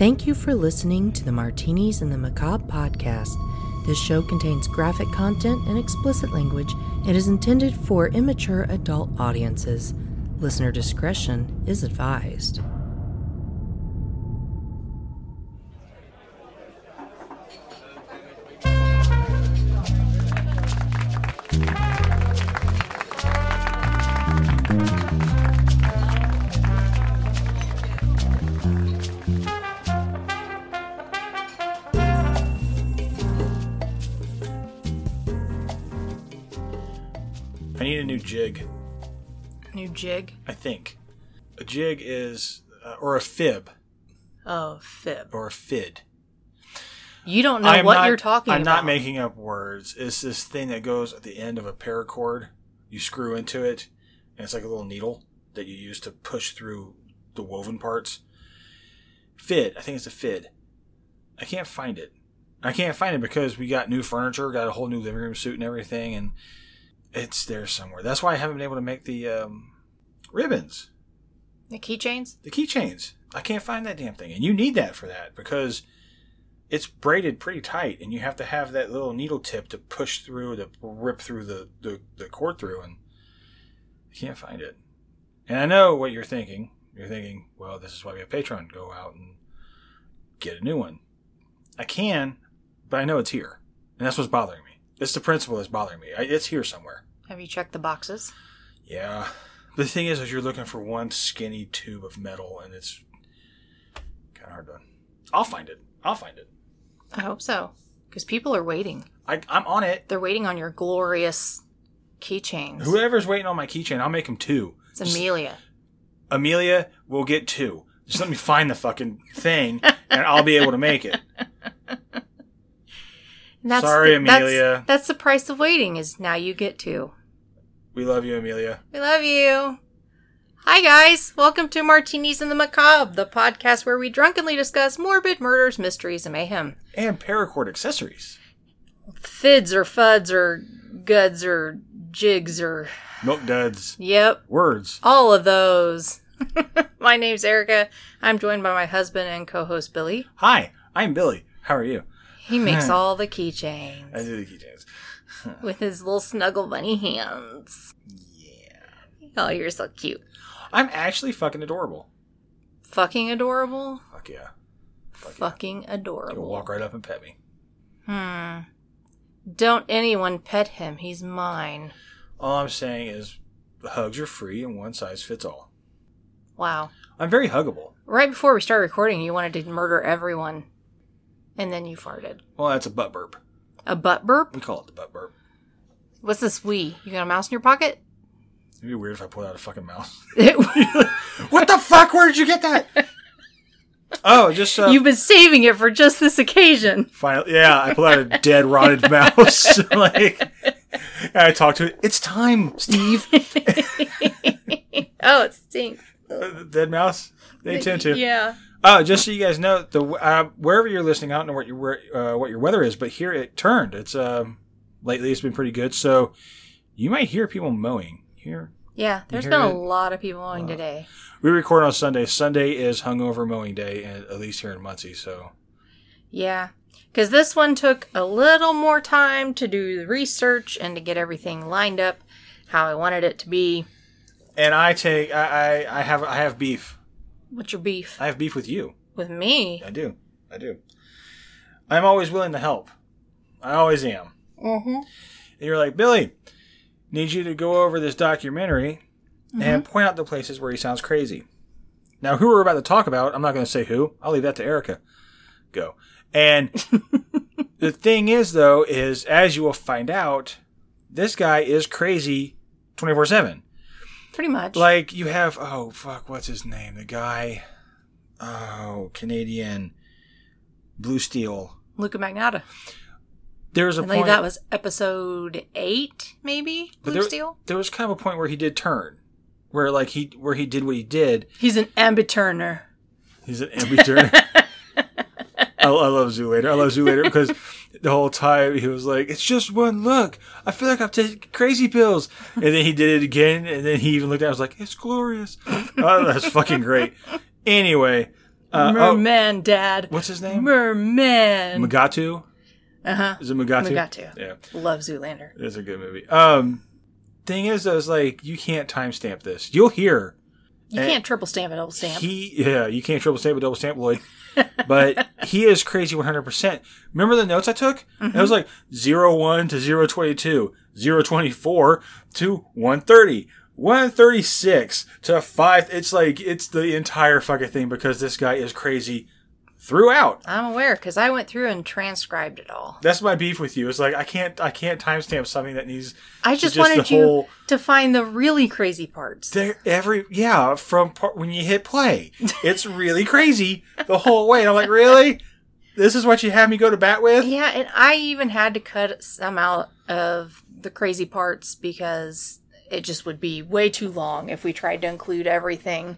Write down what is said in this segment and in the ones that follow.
Thank you for listening to the Martinis and the Macabre podcast. This show contains graphic content and explicit language and is intended for immature adult audiences. Listener discretion is advised. Need a new jig. New jig? I think a jig is uh, or a fib Oh, fib. or a fid. You don't know what not- you're talking about. I'm about. not making up words. It's this thing that goes at the end of a paracord. You screw into it, and it's like a little needle that you use to push through the woven parts. Fid. I think it's a fid. I can't find it. I can't find it because we got new furniture, got a whole new living room suit and everything, and it's there somewhere. That's why I haven't been able to make the um, ribbons, the keychains? the keychains. I can't find that damn thing, and you need that for that because it's braided pretty tight, and you have to have that little needle tip to push through, to rip through the the, the cord through, and I can't find it. And I know what you're thinking. You're thinking, well, this is why we have Patreon. Go out and get a new one. I can, but I know it's here, and that's what's bothering me. It's the principle that's bothering me. I, it's here somewhere. Have you checked the boxes? Yeah. The thing is, is you're looking for one skinny tube of metal, and it's kind of hard to. I'll find it. I'll find it. I hope so. Because people are waiting. I, I'm on it. They're waiting on your glorious keychains. Whoever's waiting on my keychain, I'll make them two. It's Amelia. Amelia will get two. Just let me find the fucking thing, and I'll be able to make it. That's Sorry, the- that's- Amelia. That's, the price of waiting. Is now you get to. We love you, Amelia. We love you. Hi guys, welcome to Martinis and the Macabre, the podcast where we drunkenly discuss morbid murders, mysteries, and mayhem. And paracord accessories. Fids or fuds or guds or jigs or Milk duds. yep, Words. all of those. my name's Erica. I'm joined by my husband and co-host Billy. Hi, I'm Billy. How are you? He makes all the keychains. I do the keychains. with his little snuggle bunny hands. Yeah. Oh, you're so cute. I'm actually fucking adorable. Fucking adorable. Fuck yeah. Fuck yeah. Fucking You'll adorable. walk right up and pet me. Hmm. Don't anyone pet him. He's mine. All I'm saying is the hugs are free and one size fits all. Wow. I'm very huggable. Right before we started recording, you wanted to murder everyone. And then you farted. Well, that's a butt burp. A butt burp? We call it the butt burp. What's this we? You got a mouse in your pocket? It'd be weird if I pulled out a fucking mouse. What the fuck? Where did you get that? Oh, just uh, you've been saving it for just this occasion. finally. Yeah, I pulled out a dead, rotted mouse. like, and I talked to it. It's time, Steve. oh, it stinks. Uh, dead mouse. They tend to. Yeah. Oh, just so you guys know, the uh, wherever you're listening, I don't know what your where, uh, what your weather is, but here it turned. It's um lately it's been pretty good, so you might hear people mowing here. Yeah, there's been a lot of people mowing today. We record on Sunday. Sunday is hungover mowing day, at least here in Muncie. So Yeah. Because this one took a little more time to do the research and to get everything lined up how I wanted it to be. And I take I, I, I have I have beef. What's your beef? I have beef with you. With me? I do. I do. I'm always willing to help. I always am. Mm-hmm. And you're like, Billy, need you to go over this documentary and point out the places where he sounds crazy. Now, who we're about to talk about, I'm not going to say who. I'll leave that to Erica. Go. And the thing is, though, is as you will find out, this guy is crazy 24 7. Pretty much. Like, you have, oh, fuck, what's his name? The guy, oh, Canadian, Blue Steel. Luka Magnotta. There was a I point. that was episode eight, maybe. Blue there, Steel. there was kind of a point where he did turn. Where, like, he, where he did what he did. He's an ambiturner. He's an turn. I, I love Zoolander. I love Zoolander because the whole time he was like, "It's just one look. I feel like I'm taking crazy pills," and then he did it again, and then he even looked at. it and was like, "It's glorious." oh, that's fucking great. Anyway, uh, oh, Merman, Dad. what's his name? Merman. Mugatu. Uh huh. Is it Mugatu? Mugatu. Yeah, Love Zoolander. it's a good movie. Um, thing is, I was like, you can't timestamp this. You'll hear. You And can't triple stamp a double stamp. He, yeah, you can't triple stamp a double stamp, Lloyd. But he is crazy 100%. Remember the notes I took? It was mm-hmm. like 01 to 022, 024 to 130, 136 to 5. It's like, it's the entire fucking thing because this guy is crazy throughout. I'm aware because I went through and transcribed it all. That's my beef with you. It's like, I can't, I can't timestamp something that needs. I just, the wanted you whole- to find the really crazy parts. Every yeah, from part, when you hit play, it's really crazy the whole way. And I'm like, really? This is what you have me go to bat with? Yeah, and I even had to cut some out of the crazy parts because it just would be way too long if we tried to include everything.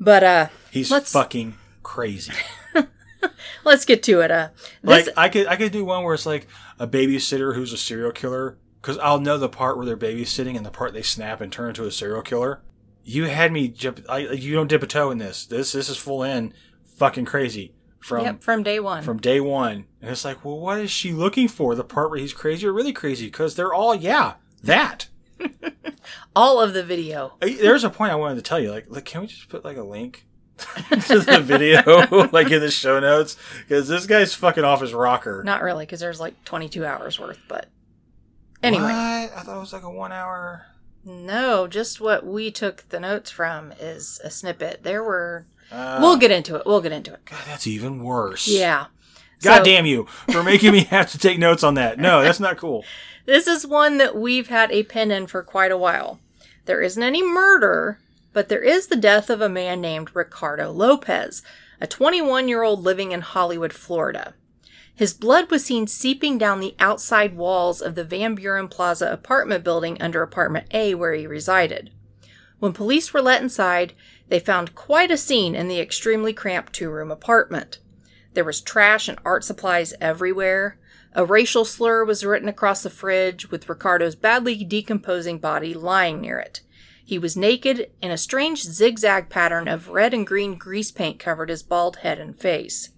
But uh He's Let's- fucking crazy. let's get to it. Uh this Like I could I could do one where it's like a babysitter who's a serial killer because I'll know the part where they're babysitting and the part they snap and turn into a serial killer. You had me jump. I, you don't dip a toe in this. This this is full in fucking crazy from yep, from day one. from day one. And it's like, well, what is she looking for? The part where he's crazy or really crazy? Because they're all yeah that. all of the video. There's a point I wanted to tell you. Like, like can we just put like a link to the video, like in the show notes? Because this guy's fucking off his rocker. Not really, because there's like 22 hours worth, but anyway. What? I thought it was like a one hour. No, just what we took the notes from is a snippet. There were. Uh, we'll get into it. We'll get into it. God, that's even worse. Yeah. God So- damn you for making me have to take notes on that. No, that's not cool. This is one that we've had a pin in for quite a while. There isn't any murder, but there is the death of a man named Ricardo Lopez, a 21 year old living in Hollywood, Florida. His blood was seen seeping down the outside walls of the Van Buren Plaza apartment building under apartment A where he resided. When police were let inside, they found quite a scene in the extremely cramped two room apartment. There was trash and art supplies everywhere. A racial slur was written across the fridge, with Ricardo's badly decomposing body lying near it. He was naked, and a strange zigzag pattern of red and green grease paint covered his bald head and face.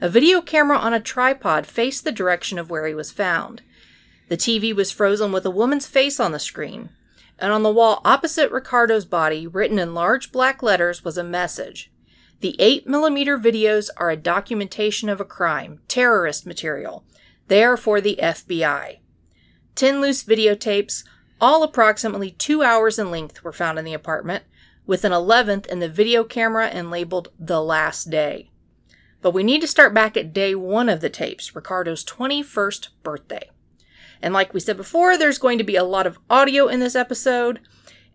A video camera on a tripod faced the direction of where he was found. The TV was frozen with a woman's face on the screen, and on the wall opposite Ricardo's body, written in large black letters, was a message. The 8mm videos are a documentation of a crime, terrorist material. They are for the FBI. Ten loose videotapes, all approximately two hours in length, were found in the apartment, with an 11th in the video camera and labeled The Last Day. But we need to start back at day one of the tapes, Ricardo's 21st birthday. And like we said before, there's going to be a lot of audio in this episode.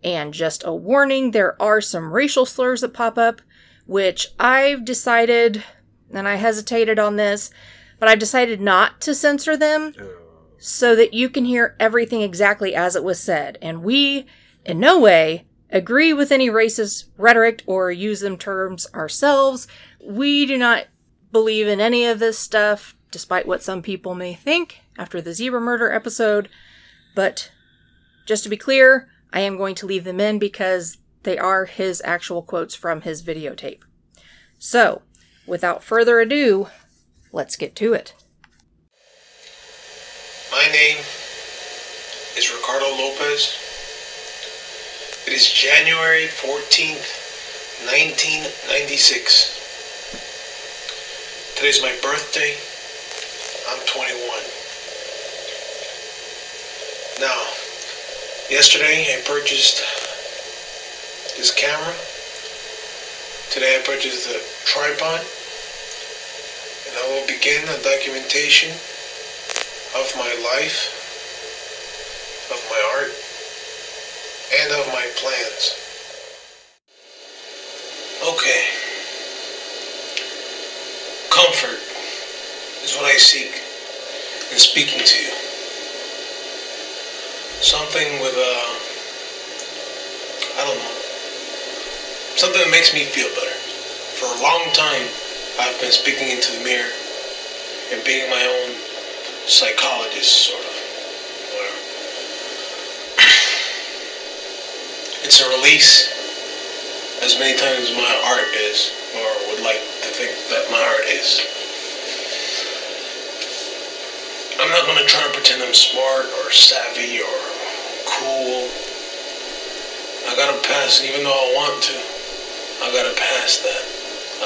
And just a warning, there are some racial slurs that pop up, which I've decided, and I hesitated on this, but I've decided not to censor them oh. So that you can hear everything exactly as it was said. And we, in no way, agree with any racist rhetoric or use them terms ourselves. We do not believe in any of this stuff, despite what some people may think after the zebra murder episode. But just to be clear, I am going to leave them in because they are his actual quotes from his videotape. So, without further ado, let's get to it. My name is Ricardo Lopez. It is January 14th, 1996. Today's my birthday. I'm 21. Now, yesterday I purchased this camera. Today I purchased the tripod. And I will begin a documentation of my life of my art, and of my plans. Okay. Comfort is what I seek in speaking to you. Something with a, I don't know, something that makes me feel better. For a long time, I've been speaking into the mirror and being my own psychologist, sort of. It's a release as many times as my art is, or would like to think that my art is. I'm not gonna try to pretend I'm smart or savvy or cool. I gotta pass, even though I want to, I gotta pass that.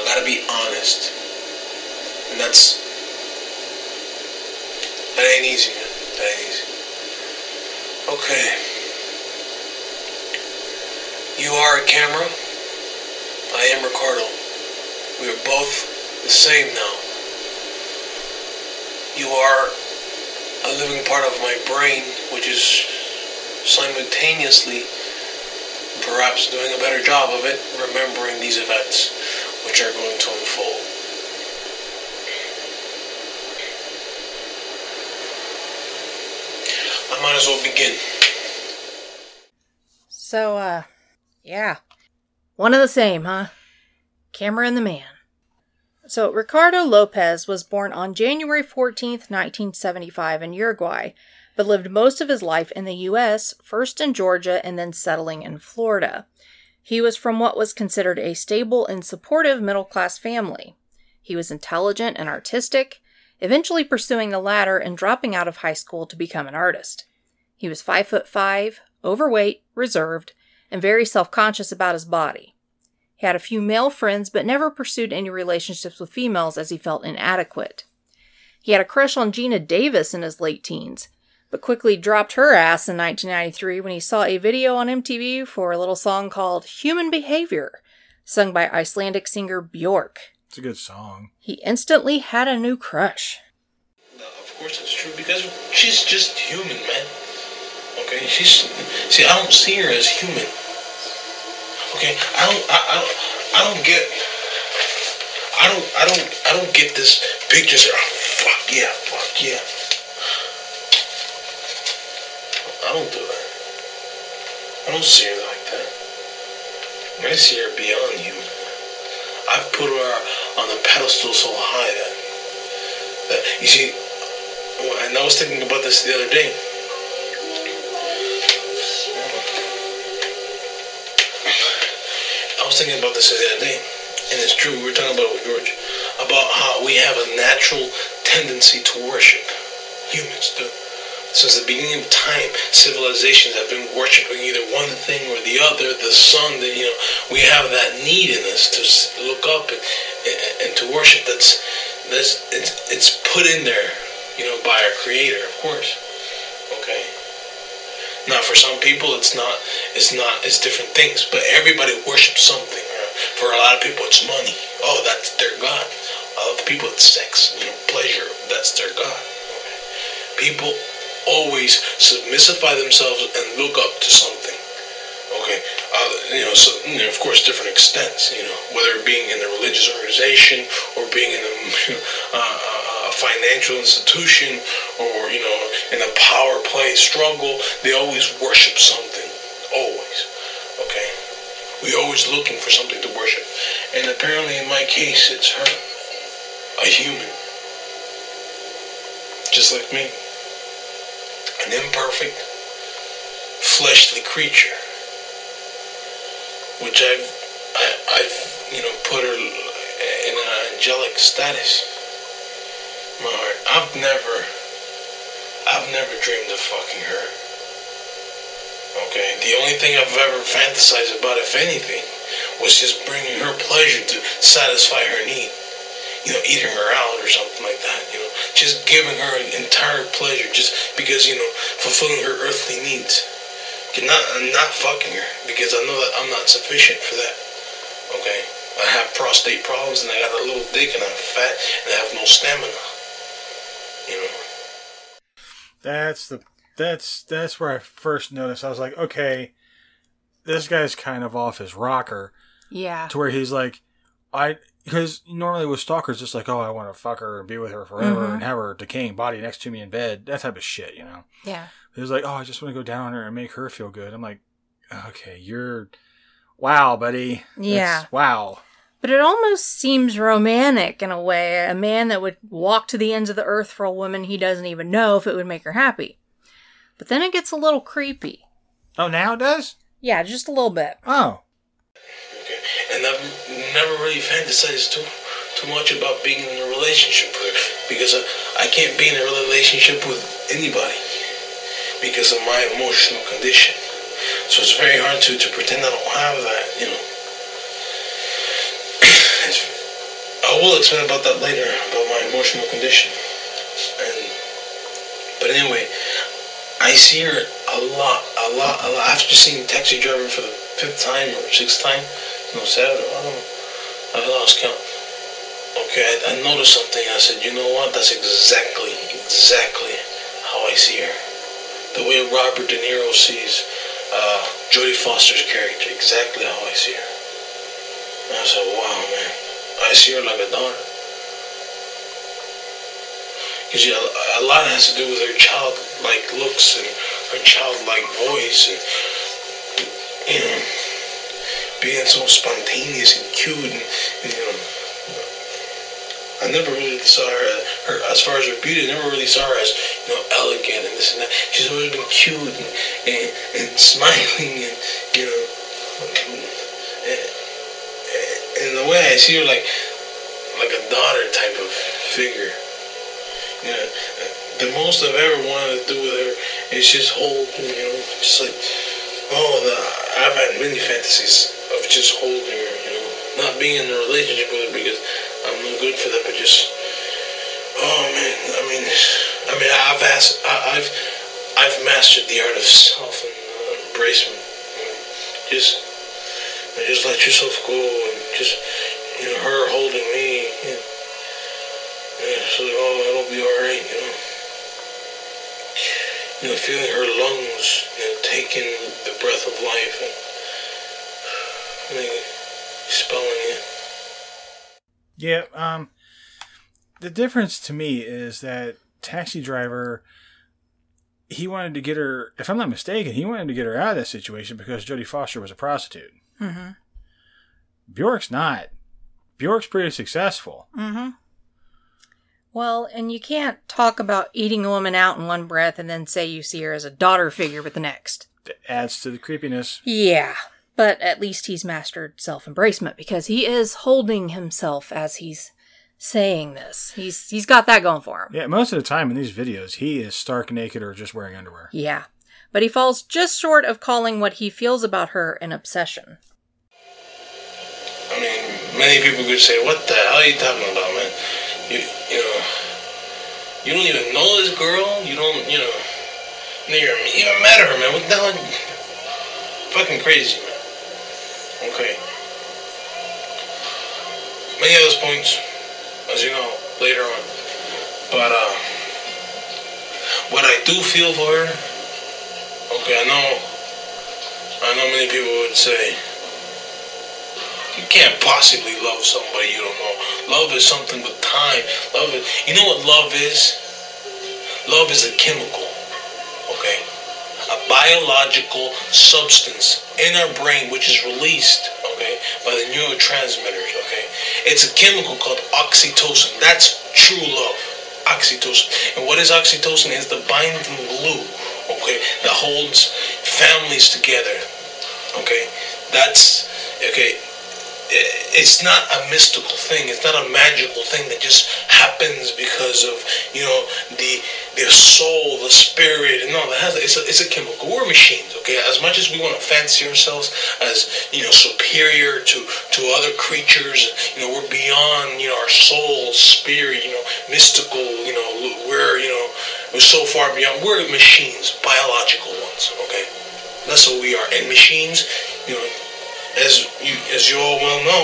I gotta be honest. And that's, that ain't easy. That ain't easy. Okay. You are a camera. I am Ricardo. We are both the same now. You are a living part of my brain, which is simultaneously perhaps doing a better job of it, remembering these events which are going to unfold. I might as well begin. So, uh, yeah. One of the same, huh? Camera and the man. So, Ricardo Lopez was born on January 14th, 1975, in Uruguay, but lived most of his life in the U.S., first in Georgia and then settling in Florida. He was from what was considered a stable and supportive middle class family. He was intelligent and artistic, eventually pursuing the latter and dropping out of high school to become an artist. He was five foot five, overweight, reserved, and very self conscious about his body. He had a few male friends, but never pursued any relationships with females as he felt inadequate. He had a crush on Geena Davis in his late teens, but quickly dropped her ass in 1993 when he saw a video on MTV for a little song called Human Behavior, sung by Icelandic singer Bjork. It's a good song. He instantly had a new crush. No, of course it's true because she's just human, man. Okay, she's see. I don't see her as human. Okay, I don't. I, I, I don't get. I don't. I don't. I don't get this picture. Oh, fuck yeah, fuck yeah. I don't do that. I don't see her like that. I see her beyond human. I've put her on a pedestal so high that, that you see, and I was thinking about this the other day. Thinking about this the other day, and it's true. We were talking about it with George about how we have a natural tendency to worship. Humans do. Since the beginning of time, civilizations have been worshiping either one thing or the other. The sun, that you know, we have that need in us to look up and, and, and to worship. That's that's it's it's put in there, you know, by our Creator, of course. For some people, it's not. It's not. It's different things. But everybody worships something. For a lot of people, it's money. Oh, that's their god. Other people, it's sex. You know, pleasure. That's their god. People always submissify themselves and look up to something. Okay, uh, you know, so you know, of course, different extents. You know, whether being in a religious organization or being in a uh, financial institution or you know in a power play struggle, they always worship something. Always. Okay, We're always looking for something to worship, and apparently, in my case, it's her, a human, just like me, an imperfect, fleshly creature which I've, I, I've, you know, put her in an angelic status. My heart. I've never, I've never dreamed of fucking her. Okay, the only thing I've ever fantasized about, if anything, was just bringing her pleasure to satisfy her need. You know, eating her out or something like that. You know, just giving her an entire pleasure, just because you know, fulfilling her earthly needs. Not, I'm not fucking her because I know that I'm not sufficient for that. Okay, I have prostate problems and I got a little dick and I'm fat and I have no stamina. That's the that's that's where I first noticed. I was like, okay, this guy's kind of off his rocker Yeah. to where he's like, I because normally with stalkers, just like, oh, I want to fuck her and be with her forever Mhm. and have her decaying body next to me in bed, that type of shit, you know. Yeah. He was like, oh, I just want to go down on her and make her feel good. I'm like, okay, you're, wow, buddy. That's- Yeah. wow. But it almost seems romantic in a way. A man that would walk to the ends of the earth for a woman he doesn't even know if it would make her happy. But then it gets a little creepy. Oh, now it does. Yeah, just a little bit. Oh, And I've never really fantasized too too much about being in a relationship because I, I can't be in a relationship with anybody because of my emotional condition. So it's very hard to, to pretend I don't have that, you know. I will explain about that later about my emotional condition. And but anyway, I see her a lot, a lot, a lot. After seeing Taxi Driver for the fifth time or sixth time, no, seven, I don't know. I lost count. Okay, I, I noticed something. I said, you know what? That's exactly, exactly how I see her. The way Robert De Niro sees uh, Jodie Foster's character, exactly how I see her. And I said, wow, man. I see her like a daughter. Because yeah, a lot has to do with her childlike looks and her childlike voice and, you know, being so spontaneous and cute and, and you know. I never really saw her, her, as far as her beauty, I never really saw her as, you know, elegant and this and that. She's always been cute and, and, and smiling and, you know, and, the way I see her, like, like a daughter type of figure. You know, the most I've ever wanted to do with her is just hold, you know, just like, oh, the, I've had many fantasies of just holding her, you know, not being in a relationship with her because I'm no good for that, but just, oh man, I mean, I mean, I've asked, I, I've, I've mastered the art of self and uh, embracement. Just, just let yourself go and just, you know, her holding me. You know, yeah, so like, oh, it'll be all right, you know. You know, feeling her lungs, you know, taking the breath of life and, and expelling it. Yeah, um the difference to me is that taxi driver he wanted to get her if I'm not mistaken, he wanted to get her out of that situation because Jodie Foster was a prostitute. Mm-hmm. Bjork's not. Bjork's pretty successful. Mm-hmm. Well, and you can't talk about eating a woman out in one breath and then say you see her as a daughter figure with the next. That adds to the creepiness. Yeah, but at least he's mastered self embracement because he is holding himself as he's saying this. He's he's got that going for him. Yeah, most of the time in these videos, he is stark naked or just wearing underwear. Yeah. But he falls just short of calling what he feels about her an obsession. Many people could say, "What the hell are you talking about, man? You, you know, you don't even know this girl. You don't, you know, you never even met her, man. What the hell? Fucking crazy, man. Okay. Many of those points, as you know, later on. But uh, what I do feel for her, okay, I know, I know many people would say. You can't possibly love somebody you don't know. Love is something with time. Love is, you know what love is? Love is a chemical, okay? A biological substance in our brain which is released, okay, by the neurotransmitters, okay? It's a chemical called oxytocin. That's true love. Oxytocin. And what is oxytocin? It's the binding glue, okay, that holds families together. Okay? That's okay it's not a mystical thing. It's not a magical thing that just happens because of you know the the soul, the spirit, and all that. It's a, it's a chemical. We're machines, okay. As much as we want to fancy ourselves as you know superior to to other creatures, you know we're beyond you know our soul, spirit, you know mystical. You know we're you know we're so far beyond. We're machines, biological ones, okay. That's what we are, and machines, you know as you as you all well know,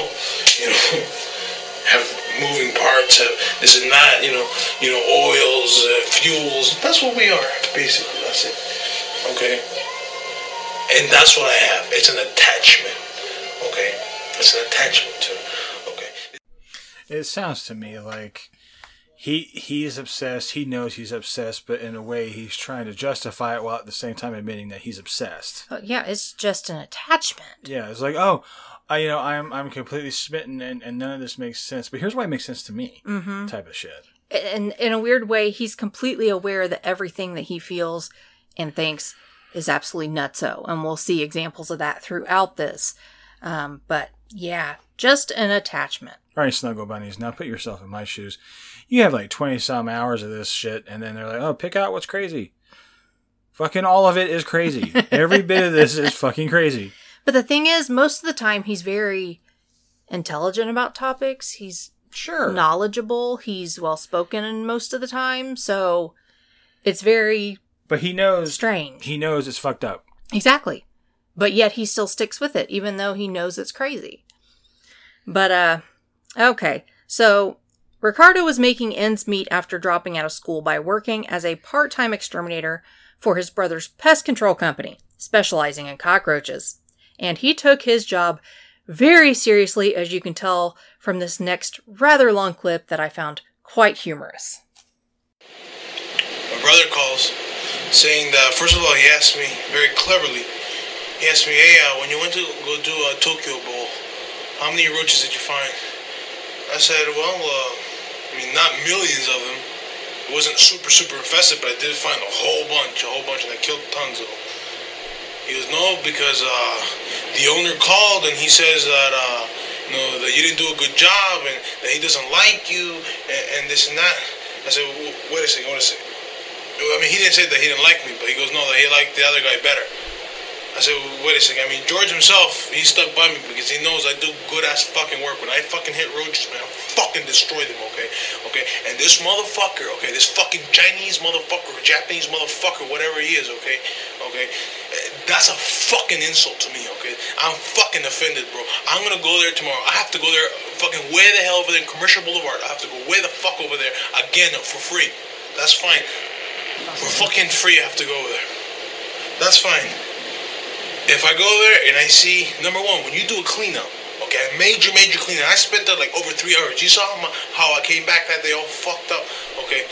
you know, have moving parts, have this and not you know, you know, oils, uh, fuels. That's what we are, basically. That's it. Okay. And that's what I have. It's an attachment. Okay? It's an attachment to. Okay? It sounds to me like he he is obsessed. He knows he's obsessed, but in a way, he's trying to justify it while at the same time admitting that he's obsessed. Oh, yeah, it's just an attachment. Yeah, it's like, oh, I, you know, I'm I'm completely smitten, and, and none of this makes sense. But here's why it makes sense to me. Mm-hmm. Type of shit. And in a weird way, he's completely aware that everything that he feels and thinks is absolutely nutso. And we'll see examples of that throughout this. Um, but yeah, just an attachment. All right, snuggle bunnies. Now put yourself in my shoes. You have like twenty some hours of this shit, and then they're like, "Oh, pick out what's crazy." Fucking all of it is crazy. Every bit of this is fucking crazy. But the thing is, most of the time, he's very intelligent about topics. He's Sure. knowledgeable. He's well spoken most of the time. So it's very But he knows. strange. He knows it's fucked up. Exactly. But yet he still sticks with it, even though he knows it's crazy. But, uh, okay. So, Ricardo was making ends meet after dropping out of school by working as a part time exterminator for his brother's pest control company, specializing in cockroaches. And he took his job very seriously, as you can tell from this next rather long clip that I found quite humorous. My brother calls saying that, first of all, he asked me very cleverly, he asked me, hey, uh, when you went to go do a Tokyo Bowl, how many roaches did you find? I said, well, uh, I mean, not millions of them. It wasn't super, super infested, but I did find a whole bunch, a whole bunch, and I killed tons of them. He goes, no, because uh, the owner called and he says that, uh, you know, that you didn't do a good job and that he doesn't like you and, and this and that. I said, "W- wait a second, wait a second. I mean, he didn't say that he didn't like me, but he goes, no, that he liked the other guy better. I said, wait a second. I mean, George himself, he stuck by me because he knows I do good ass fucking work. When I fucking hit roaches, man, I fucking destroy them, okay? Okay? And this motherfucker, okay, this fucking Chinese motherfucker, Japanese motherfucker, whatever he is, okay? Okay? That's a fucking insult to me, okay? I'm fucking offended, bro. I'm gonna go there tomorrow. I have to go there fucking way the hell over there in Commercial Boulevard. I have to go way the fuck over there again for free. That's fine. For fucking free, I have to go over there. That's fine. If I go there and I see, number one, when you do a cleanup, okay, major, major cleanup, I spent there like over three hours. You saw how, I came back that day all fucked up, okay?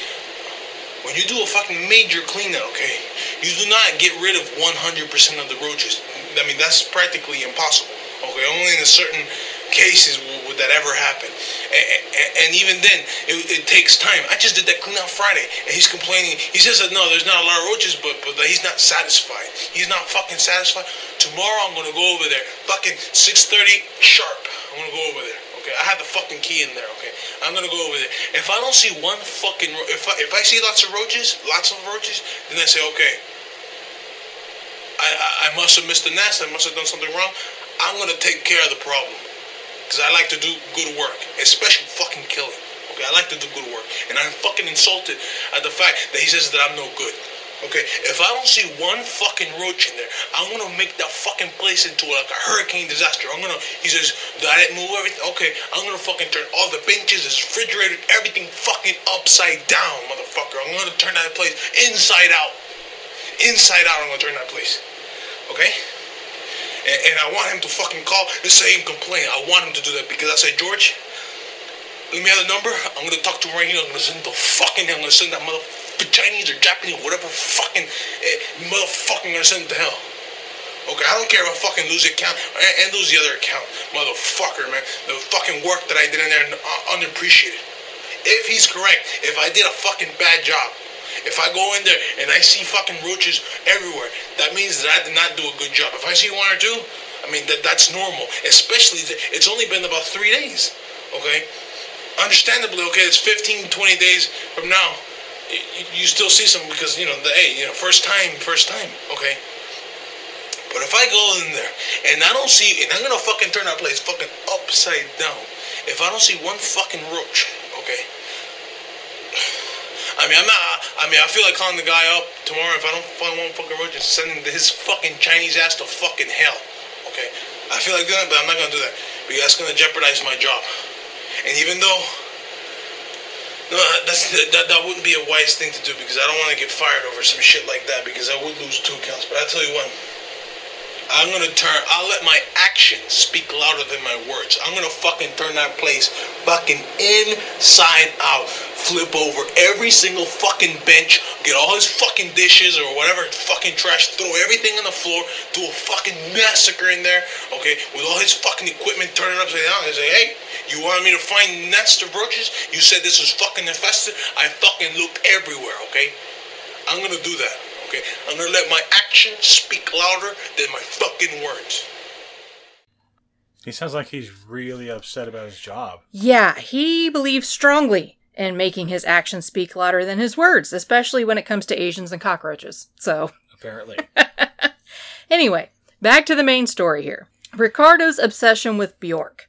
When you do a fucking major cleanup, okay, you do not get rid of 100% of the roaches. I mean, that's practically impossible, okay? Only in a certain cases would that ever happen. And, and even then, it, it takes time. I just did that cleanup Friday, and he's complaining. He says that no, there's not a lot of roaches, but but he's not satisfied. He's not fucking satisfied. Tomorrow I'm gonna go over there, fucking 6:30 sharp. I'm gonna go over there. Okay, I have the fucking key in there. Okay, I'm gonna go over there. If I don't see one fucking, ro- if I, if I see lots of roaches, lots of roaches, then I say okay. I, I, I must have missed the nest. I must have done something wrong. I'm gonna take care of the problem because I like to do good work, especially fucking killing. Okay, I like to do good work, and I'm fucking insulted at the fact that he says that I'm no good. Okay, if I don't see one fucking roach in there, I'm gonna make that fucking place into like a hurricane disaster. I'm gonna, he says, I didn't move everything. Okay, I'm gonna fucking turn all the benches, this refrigerator, everything fucking upside down, motherfucker. I'm gonna turn that place inside out. Inside out, I'm gonna turn that place. Okay? And, and I want him to fucking call the same complaint. I want him to do that because I said, George, let me have the number. I'm gonna talk to him right here. I'm gonna send the fucking. I'm gonna send that mother Chinese or Japanese, whatever fucking eh, motherfucking gonna send to hell. Okay, I don't care if I fucking lose the account and, and lose the other account, motherfucker, man. The fucking work that I did in there uh, unappreciated. If he's correct, if I did a fucking bad job, if I go in there and I see fucking roaches everywhere, that means that I did not do a good job. If I see one or two, I mean that that's normal. Especially it's only been about three days. Okay, understandably, okay, it's 15, 20 days from now. y- You still see some because you know the hey, you know, first time, first time. Okay. But if I go in there and I don't see, and I'm gonna fucking turn that place fucking upside down. If I don't see one fucking roach, okay. I mean, I'm not. I mean, I feel like calling the guy up tomorrow if I don't find one fucking roach and sending his fucking Chinese ass to fucking hell. Okay, I feel like doing it, but I'm not gonna do that because that's gonna jeopardize my job. And even though, no, that's that, that wouldn't be a wise thing to do because I don't want to get fired over some shit like that because I would lose two accounts. But I tell you what, I'm gonna turn. I'll let my actions speak louder than my words. I'm gonna fucking turn that place fucking inside out. Flip over every single fucking bench. Get all his fucking dishes or whatever fucking trash. Throw everything on the floor. Do a fucking massacre in there. Okay, with all his fucking equipment. Turn it upside down and say, hey, you wanted me to find nests of roaches? You said this was fucking infested. I fucking looked everywhere. Okay, I'm gonna do that. Okay, I'm gonna let my actions speak louder than my fucking words. He sounds like he's really upset about his job. Yeah, he believes strongly in making his actions speak louder than his words, especially when it comes to Asians and cockroaches. So, Apparently. anyway, back to the main story here Ricardo's obsession with Bjork.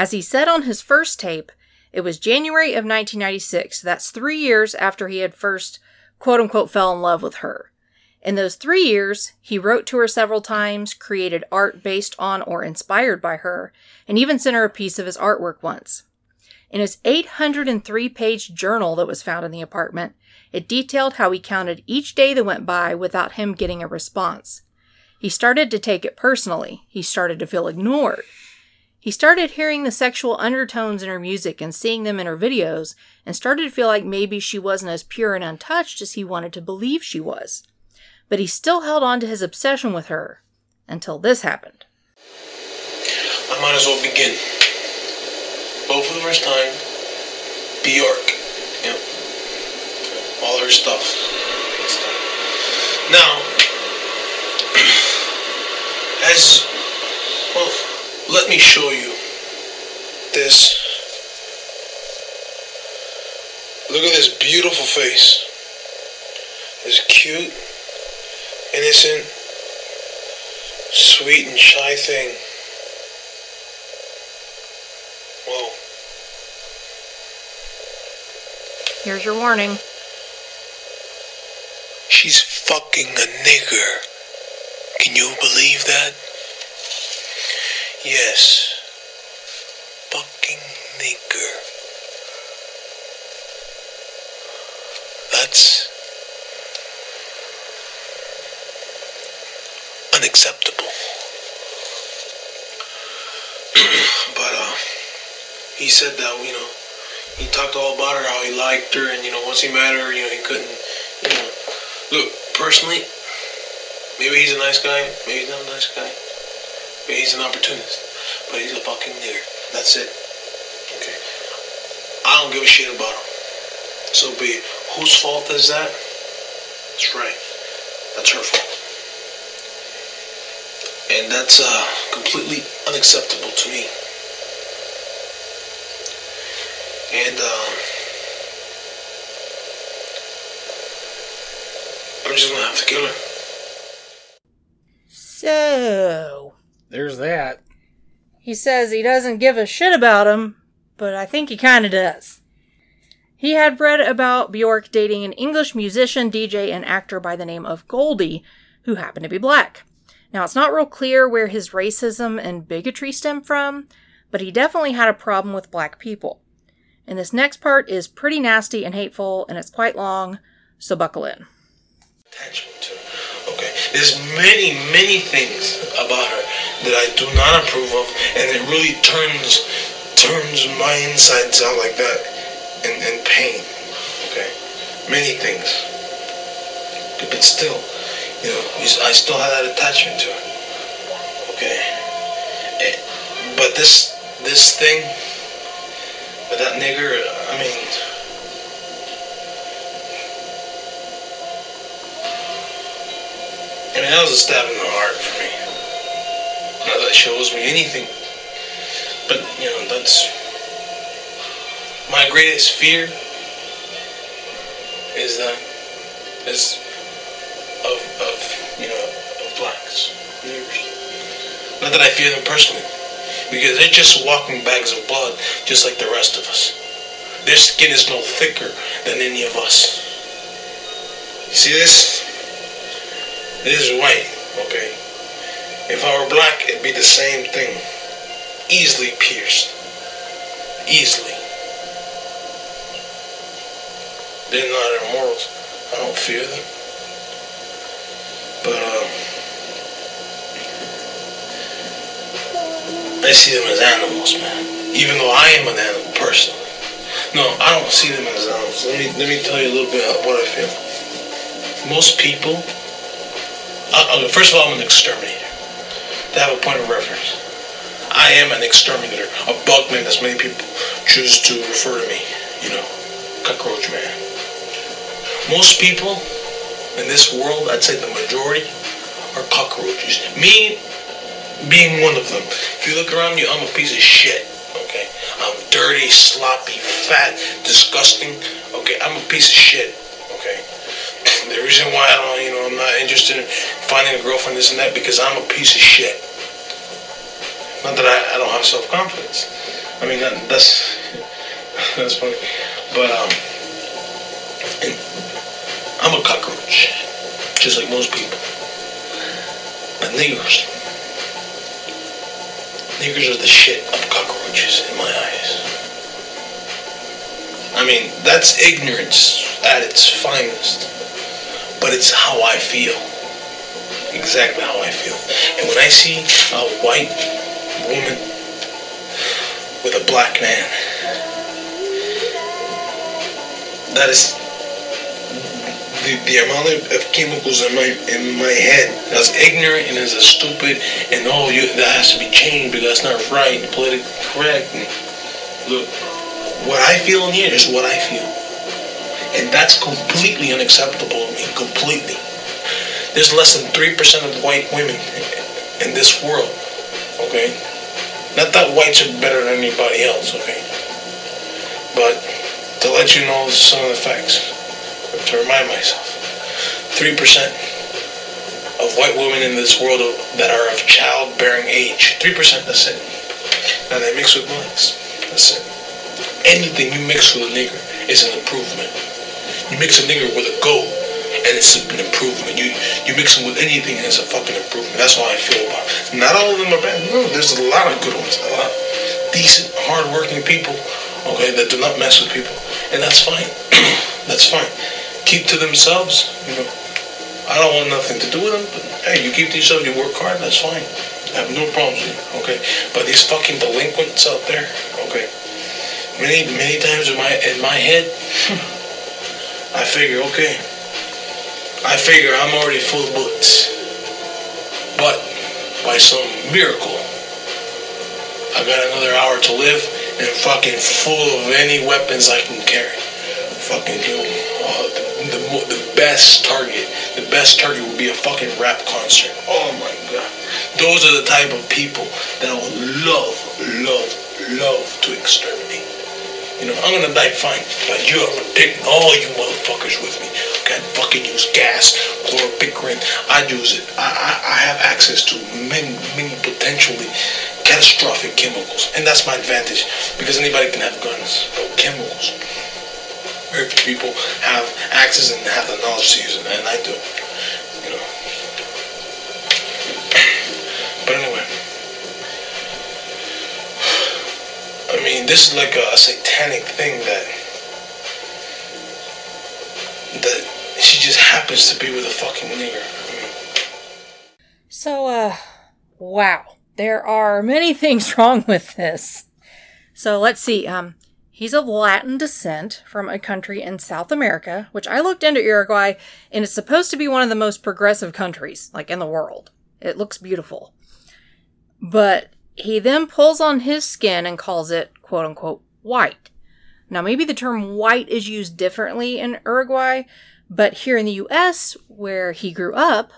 As he said on his first tape, it was January of 1996. So That's three years after he had first, quote unquote, fell in love with her. In those three years, he wrote to her several times, created art based on or inspired by her, and even sent her a piece of his artwork once. In his 803 page journal that was found in the apartment, it detailed how he counted each day that went by without him getting a response. He started to take it personally. He started to feel ignored. He started hearing the sexual undertones in her music and seeing them in her videos, and started to feel like maybe she wasn't as pure and untouched as he wanted to believe she was. But he still held on to his obsession with her until this happened. I might as well begin. For the first time, Bjork. Yep. All her stuff. Now, as let me show you this. Look at this beautiful face. This cute, innocent, sweet, and shy thing. Whoa. Here's your warning. She's fucking a nigger. Can you believe that? Yes. Fucking nigger. That's unacceptable. but uh he said that, you know, he talked all about her, how he liked her, and you know, once he met her, you know, he couldn't, you know. Look, personally, maybe he's a nice guy, maybe he's not a nice guy, maybe he's an opportunist, but he's a fucking nigger. That's it. Okay. I don't give a shit about him. So be it. Whose fault is that? That's right. That's her fault. And that's uh, completely unacceptable to me. And um, I'm just gonna have to kill her. So, There's that. he says he doesn't give a shit about him, but I think he kinda does. He had read about Bjork dating an English musician, DJ, and actor by the name of Goldie, who happened to be black. Now, it's not real clear where his racism and bigotry stem from, but he definitely had a problem with black people. And this next part is pretty nasty and hateful, and it's quite long, so buckle in. attachment to. There's many, many things about her that I do not approve of, and it really turns turns my insides out like that in, in pain. Okay, many things, but still, you know, I still have that attachment to her. Okay, Eh, but this this thing with that nigger, I mean. I mean, that was a stab in the heart for me. Not that shows me anything. But, you know, that's. My greatest fear is that. Is. Of, of, you know, of blacks, niggers. Not that I fear them personally, because they're just walking bags of blood, just like the rest of us. Their skin is no thicker than any of us. You see this? This is white, okay? If I were black, it'd be the same thing. Easily pierced. Easily. They're not immortals. I don't fear them. But, um, I see them as animals, man. Even though I am an animal personally. No, I don't see them as animals. Let me let me tell you a little bit of what I feel. Most people. Uh, uh, first of all, I'm an exterminator. To have a point of reference, I am an exterminator, a bugman, as many people choose to refer to me. You know, cockroach man. Most people in this world, I'd say the majority, are cockroaches. Me being one of them. If you look around you, I'm a piece of shit. Okay, I'm dirty, sloppy, fat, disgusting. Okay, I'm a piece of shit. The reason why I don't, you know, I'm not interested in finding a girlfriend, this and that, because I'm a piece of shit. Not that I, I don't have self confidence. I mean, that, that's that's funny, but um, I'm a cockroach, just like most people. But niggers, niggers are the shit of cockroaches in my eyes. I mean, that's ignorance at its finest. But it's how I feel. Exactly how I feel. And when I see a white woman with a black man, that is the, the amount of, of chemicals in my in my head as ignorant and a stupid and oh you that has to be changed because that's not right politically correct look what I feel in here is what I feel. And that's completely unacceptable. Completely. There's less than 3% of white women in this world. Okay? Not that whites are better than anybody else, okay? But to let you know some of the facts, to remind myself, 3% of white women in this world that are of childbearing age, 3%, that's it. Now they mix with blacks, that's it. Anything you mix with a nigger is an improvement. You mix a nigger with a goat, and it's an improvement. You you mix them with anything, and it's a fucking improvement. That's how I feel about it. Not all of them are bad. No, there's a lot of good ones. A lot of decent, hardworking people, okay, that do not mess with people. And that's fine. that's fine. Keep to themselves, you know. I don't want nothing to do with them, but hey, you keep to yourself, you work hard, that's fine. I have no problems with it, okay? But these fucking delinquents out there, okay, many many times in my in my head, I figure, okay, I figure I'm already full of bullets, but by some miracle, I got another hour to live and fucking full of any weapons I can carry. Fucking you uh, the, the the best target, the best target would be a fucking rap concert. Oh my god, those are the type of people that I would love, love, love to exterminate. You know, I'm gonna die fine, but you are taking all you motherfuckers with me. I can fucking use gas, chlorpicrin. I use it. I, I, I have access to many, many potentially catastrophic chemicals, and that's my advantage because anybody can have guns, but chemicals. Very few people have access and have the knowledge to use it, and I do. You know. I mean, this is like a, satanic thing that that she just happens to be with a fucking nigger. So, uh, wow. There are many things wrong with this. So let's see. Um, he's of Latin descent from a country in South America, which I looked into Uruguay, and it's supposed to be one of the most progressive countries, like in the world. It looks beautiful. But he then pulls on his skin and calls it quote unquote white. Now, maybe the term white is used differently in Uruguay, but here in the US, where he grew up,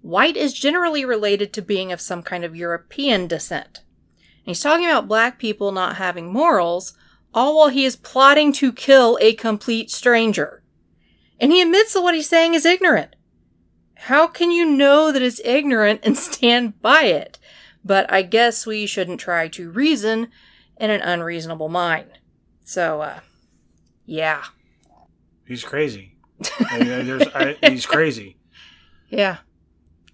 white is generally related to being of some kind of European descent. And he's talking about black people not having morals, all while he is plotting to kill a complete stranger. And he admits that what he's saying is ignorant. How can you know that it's ignorant and stand by it? But I guess we shouldn't try to reason in an unreasonable mind. So, uh, yeah. He's crazy. I mean, there's, I, he's crazy. Yeah.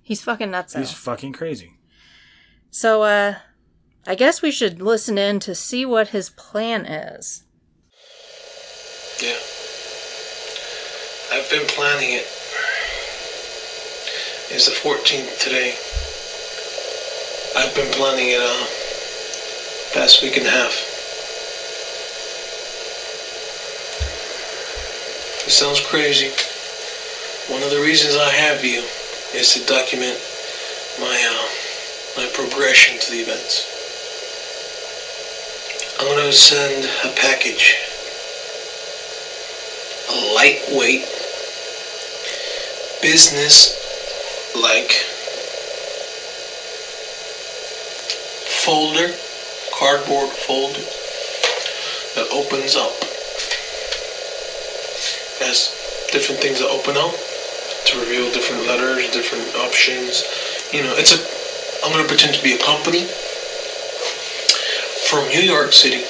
He's fucking nuts. He's fucking crazy. So, uh, I guess we should listen in to see what his plan is. Yeah. I've been planning it. It's the 14th today. I've been planning it uh past week and a half. It sounds crazy. One of the reasons I have you is to document my uh my progression to the events. I'm gonna send a package. A lightweight business folder, cardboard folder that opens up. Has different things that open up to reveal different letters, different options. You know, it's a. I'm gonna pretend to be a company from New York City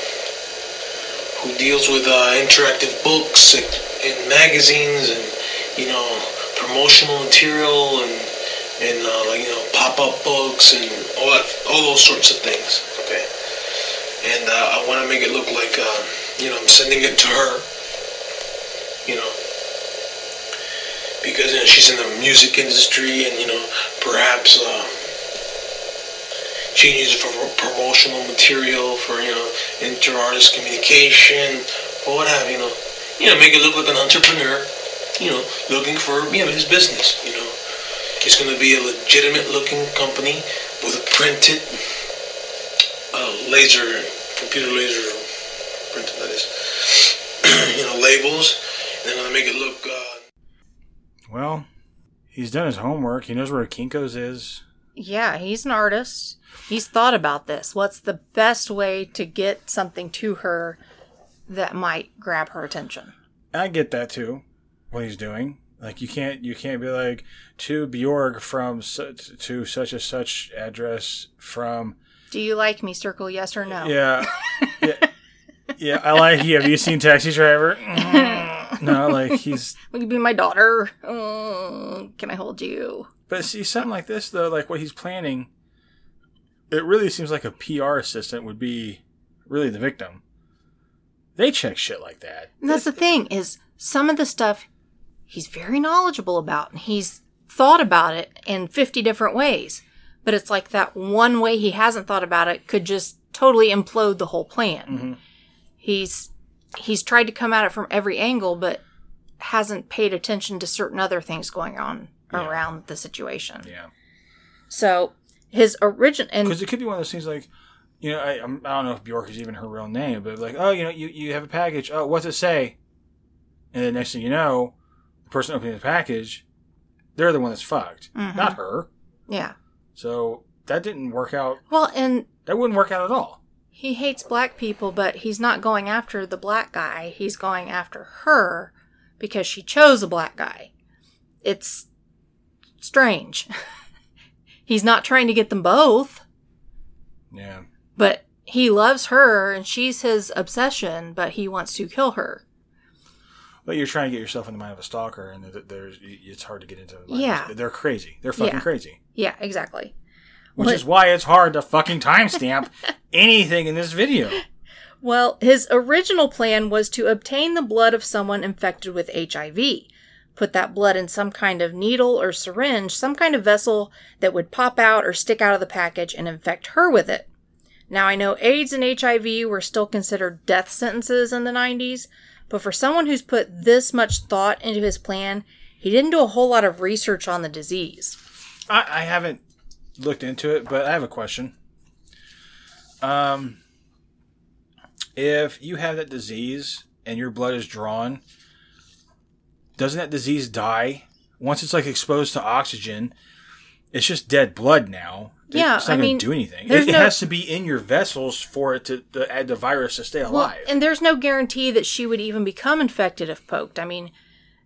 who deals with uh, interactive books and, and magazines and you know promotional material and and uh, you know pop-up books and all that all those sorts of things okay? And uh, I want to make it look like uh, you know I'm sending it to her you know? Because you know, she's in the music industry and you know perhaps uh, she needs it for promotional material for you know inter-artist communication or what have you know? You know make it look like an entrepreneur you know looking for you know his business you know it's going to be a legitimate looking company with a printed uh, laser computer laser printed that is you know labels and they're going to make it look uh, Well, he's done his homework. He knows where Kinko's is. Yeah, he's an artist. He's thought about this. What's the best way to get something to her that might grab her attention? I get that too. What he's doing, like you can't you can't be like to Bjork from such to such a such address from Do you like me? Circle yes or no. yeah yeah yeah. I like you. Have you seen Taxi Driver? Mm. no, like he's Will you be my daughter? Mm, can I hold you? But see, something like this though, like what he's planning, it really seems like a PR assistant would be really the victim. They check shit like that. And that's the thing is some of the stuff he's very knowledgeable about and he's thought about it in 50 different ways. But it's like that one way he hasn't thought about it could just totally implode the whole plan. Mm-hmm. He's he's tried to come at it from every angle but hasn't paid attention to certain other things going on Yeah. around the situation. Yeah, So his origin and because it could be one of those things like, you know, I, I'm, don't know if Bjork is even her real name, but like, oh, you know, you, you have a package. Oh, what's it say? And then next thing you know, the person opening the package, they're the one that's fucked, mm-hmm. not her. yeah. So that didn't work out. Well, and That wouldn't work out at all. he hates black people, but he's not going after the black guy. He's going after her because she chose a black guy. It's strange. he's not trying to get them both, Yeah. but he loves her and she's his obsession, but he wants to kill her. But you're trying to get yourself in the mind of a stalker, and there's it's hard to get into. The mind. Yeah. they're crazy. They're fucking Yeah. crazy. Yeah, exactly. Which is why it's hard to fucking timestamp anything in this video. Well, his original plan was to obtain the blood of someone infected with HIV, put that blood in some kind of needle or syringe, some kind of vessel that would pop out or stick out of the package and infect her with it. Now, I know AIDS and HIV were still considered death sentences in the 90s, but for someone who's put this much thought into his plan, he didn't do a whole lot of research on the disease. I, I haven't looked into it, but I have a question. Um, if you have that disease and your blood is drawn, doesn't that disease die once it's like exposed to oxygen? It's just dead blood now. Yeah, it's not I mean, do anything. It, it has to be in your vessels for it to, add the virus to stay Well, alive. and there's no guarantee that she would even become infected if poked. I mean,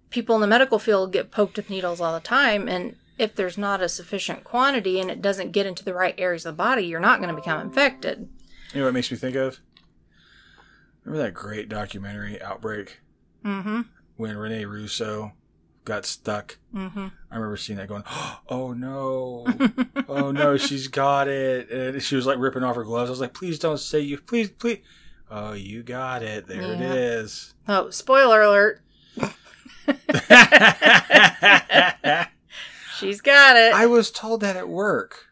people in the medical field get poked with needles all the time, and if there's not a sufficient quantity and it doesn't get into the right areas of the body, you're not going to become infected. You know what it makes me think of? Remember that great documentary, Outbreak? Mm-hmm. When Rene Russo got stuck. Mm-hmm. I remember seeing that going, oh no, oh no, she's got it. And she was like ripping off her gloves. I was like, please don't say you, please, please. Oh, you got it. There it Yeah. is. Oh, spoiler alert. She's got it. I was told that at work.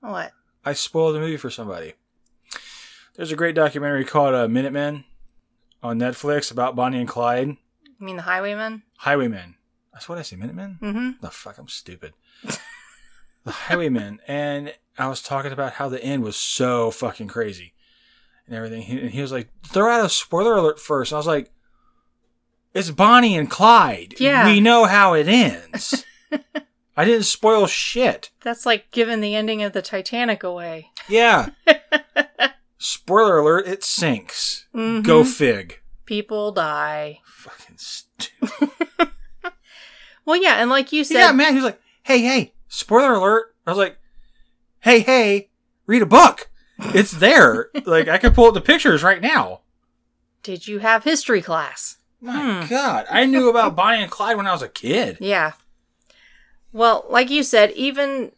what? I spoiled the movie for somebody. There's a great documentary called uh, Minutemen on Netflix about Bonnie and Clyde. You mean the highwayman? Highwaymen. That's what I say, Minutemen? Mm-hmm. The fuck, I'm stupid. the Highwaymen. And I was talking about how the end was so fucking crazy and everything. He, and he was like, throw out a spoiler alert first. I was like, it's Bonnie and Clyde. Yeah. We know how it ends. I didn't spoil shit. That's like giving the ending of the Titanic away. Yeah. Spoiler alert, it sinks. Mhm. Go fig. People die. Fucking stupid. Well, yeah, and like you said, yeah, man, he was like, hey, hey, spoiler alert. I was like, hey, hey, read a book. It's there. like, I could pull up the pictures right now. did you have history class? My hmm. God. I knew about Bonnie and Clyde when I was a kid. Yeah. Well, like you said, even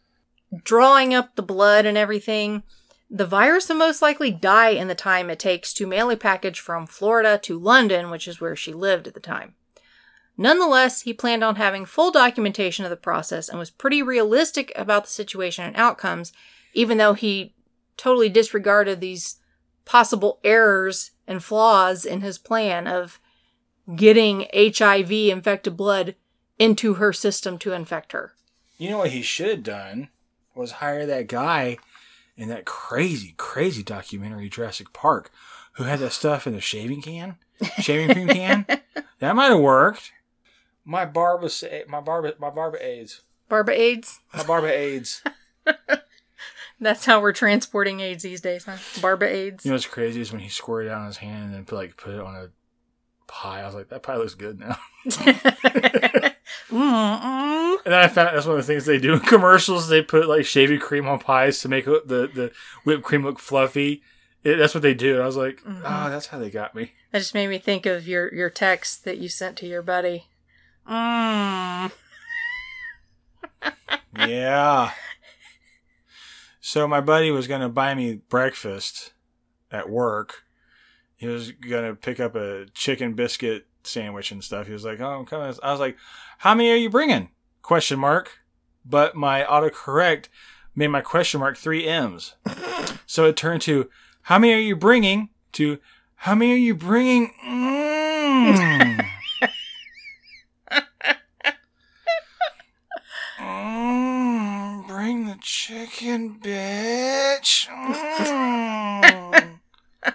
drawing up the blood and everything, the virus will most likely die in the time it takes to mail a package from Florida to London, which is where she lived at the time. Nonetheless, he planned on having full documentation of the process and was pretty realistic about the situation and outcomes, even though he totally disregarded these possible errors and flaws in his plan of getting HIV infected blood into her system to infect her. You know what he should have done was hire that guy in that crazy, crazy documentary Jurassic Park who had that stuff in the shaving can, shaving cream can. That might have worked. My barba, my barba, my barba AIDS, Barba AIDS? my barba AIDS. That's how we're transporting AIDS these days, huh? Barba AIDS. You know what's crazy is when he squirted it on his hand and then put like put it on a pie. I was like, that pie looks good now. Mm-mm. And then I found that's one of the things they do in commercials. They put like shaving cream on pies to make the the whipped cream look fluffy. It, that's what they do. And I was like, oh, that's how they got me. That just made me think of your, your text that you sent to your buddy. Mm. yeah. So my buddy was gonna buy me breakfast at work. He was gonna pick up a chicken biscuit sandwich and stuff. He was like, "Oh, I'm coming." I was like, "How many are you bringing?" Question mark. But my autocorrect made my question mark three M's. So it turned to, "How many are you bringing?" to, "How many are you bringing?" Mm, bring the chicken, bitch. Mm.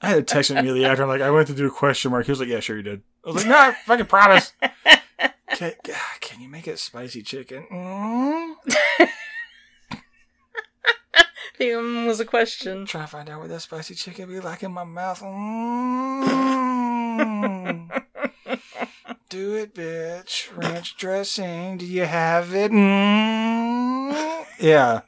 I had to text him immediately after. I'm like, I went to do a question mark. He was like, Yeah, sure you did. I was like, No, I fucking promise. Can, can you make it spicy chicken? Mm? The um was a question. Trying to find out what that spicy chicken be like in my mouth. Mm. Do it, bitch. Ranch dressing. Do you have it? Mm. Yeah.